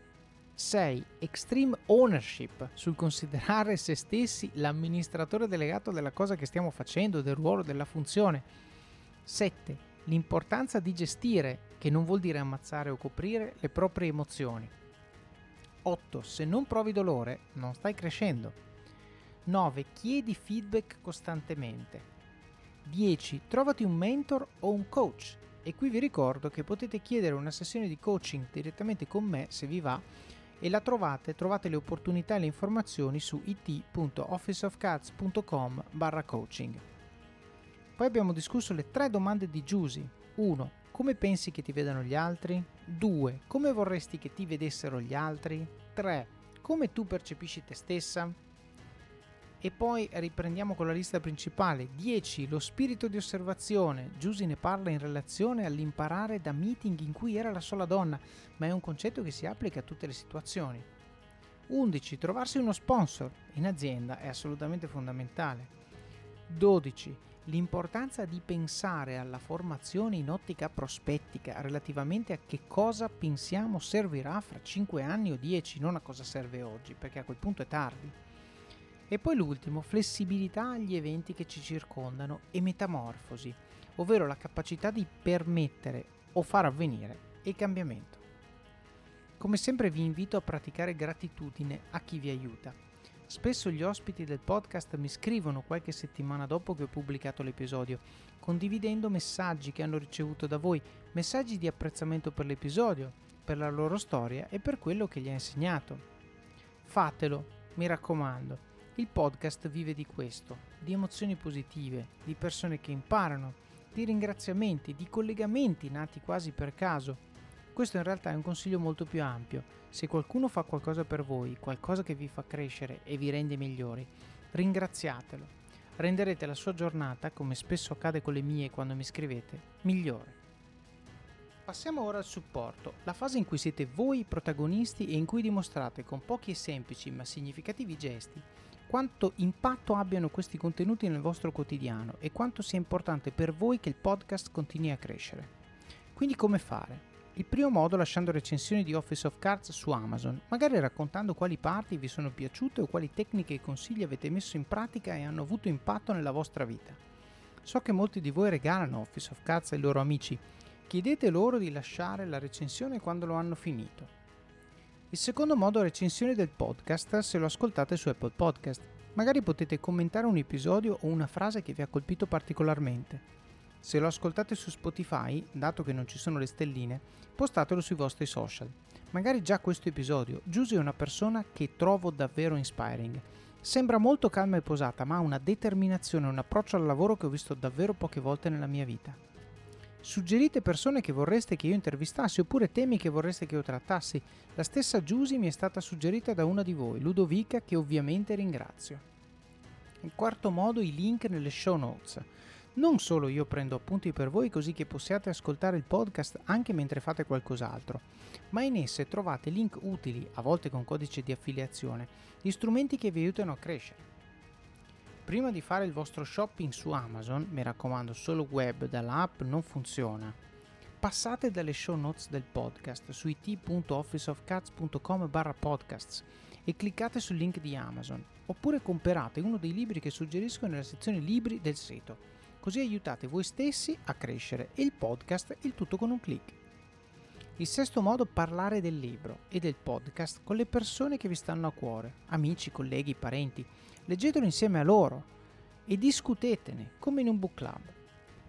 6. Extreme ownership sul considerare se stessi l'amministratore delegato della cosa che stiamo facendo, del ruolo, della funzione. 7. L'importanza di gestire, che non vuol dire ammazzare o coprire, le proprie emozioni. 8. Se non provi dolore, non stai crescendo. 9. Chiedi feedback costantemente. 10. Trovati un mentor o un coach. E qui vi ricordo che potete chiedere una sessione di coaching direttamente con me se vi va e la trovate, trovate le opportunità e le informazioni su it.officeofcats.com barra coaching. Poi abbiamo discusso le tre domande di Giusy. 1. Come pensi che ti vedano gli altri? 2. Come vorresti che ti vedessero gli altri? 3. Come tu percepisci te stessa? E poi riprendiamo con la lista principale. 10. Lo spirito di osservazione. Giusy ne parla in relazione all'imparare da meeting in cui era la sola donna, ma è un concetto che si applica a tutte le situazioni. 11. Trovarsi uno sponsor in azienda è assolutamente fondamentale. 12. L'importanza di pensare alla formazione in ottica prospettica relativamente a che cosa pensiamo servirà fra 5 anni o 10, non a cosa serve oggi, perché a quel punto è tardi. E poi l'ultimo, flessibilità agli eventi che ci circondano e metamorfosi, ovvero la capacità di permettere o far avvenire il cambiamento. Come sempre vi invito a praticare gratitudine a chi vi aiuta. Spesso gli ospiti del podcast mi scrivono qualche settimana dopo che ho pubblicato l'episodio, condividendo messaggi che hanno ricevuto da voi, messaggi di apprezzamento per l'episodio, per la loro storia e per quello che gli ha insegnato. Fatelo, mi raccomando. Il podcast vive di questo, di emozioni positive, di persone che imparano, di ringraziamenti, di collegamenti nati quasi per caso. Questo in realtà è un consiglio molto più ampio. Se qualcuno fa qualcosa per voi, qualcosa che vi fa crescere e vi rende migliori, ringraziatelo. Renderete la sua giornata, come spesso accade con le mie quando mi scrivete, migliore. Passiamo ora al supporto, la fase in cui siete voi i protagonisti e in cui dimostrate con pochi e semplici ma significativi gesti quanto impatto abbiano questi contenuti nel vostro quotidiano e quanto sia importante per voi che il podcast continui a crescere. Quindi come fare? Il primo modo lasciando recensioni di Office of Cards su Amazon, magari raccontando quali parti vi sono piaciute o quali tecniche e consigli avete messo in pratica e hanno avuto impatto nella vostra vita. So che molti di voi regalano Office of Cards ai loro amici, chiedete loro di lasciare la recensione quando lo hanno finito. Il secondo modo è recensione del podcast se lo ascoltate su Apple Podcast. Magari potete commentare un episodio o una frase che vi ha colpito particolarmente. Se lo ascoltate su Spotify, dato che non ci sono le stelline, postatelo sui vostri social. Magari già questo episodio. Giusy è una persona che trovo davvero inspiring. Sembra molto calma e posata, ma ha una determinazione e un approccio al lavoro che ho visto davvero poche volte nella mia vita. Suggerite persone che vorreste che io intervistassi oppure temi che vorreste che io trattassi. La stessa Giusy mi è stata suggerita da una di voi, Ludovica, che ovviamente ringrazio. In quarto modo i link nelle show notes. Non solo io prendo appunti per voi così che possiate ascoltare il podcast anche mentre fate qualcos'altro, ma in esse trovate link utili, a volte con codice di affiliazione, di strumenti che vi aiutano a crescere. Prima di fare il vostro shopping su Amazon, mi raccomando solo web dall'app non funziona, passate dalle show notes del podcast su it.officeofcats.com barra podcasts e cliccate sul link di Amazon, oppure comprate uno dei libri che suggerisco nella sezione libri del sito, così aiutate voi stessi a crescere e il podcast il tutto con un clic. Il sesto modo, parlare del libro e del podcast con le persone che vi stanno a cuore, amici, colleghi, parenti. Leggetelo insieme a loro e discutetene come in un book club.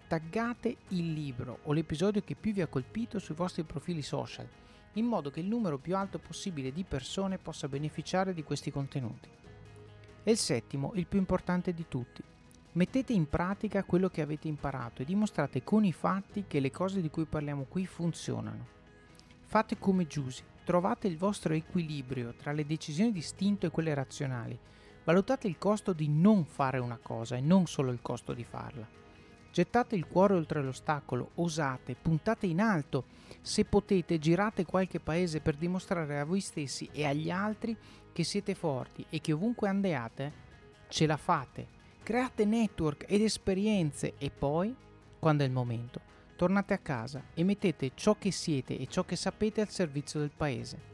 Taggate il libro o l'episodio che più vi ha colpito sui vostri profili social, in modo che il numero più alto possibile di persone possa beneficiare di questi contenuti. E il settimo, il più importante di tutti. Mettete in pratica quello che avete imparato e dimostrate con i fatti che le cose di cui parliamo qui funzionano. Fate come Giusy, trovate il vostro equilibrio tra le decisioni di istinto e quelle razionali. Valutate il costo di non fare una cosa e non solo il costo di farla. Gettate il cuore oltre l'ostacolo, osate, puntate in alto. Se potete, girate qualche paese per dimostrare a voi stessi e agli altri che siete forti e che ovunque andiate, ce la fate. Create network ed esperienze e poi, quando è il momento, tornate a casa e mettete ciò che siete e ciò che sapete al servizio del paese.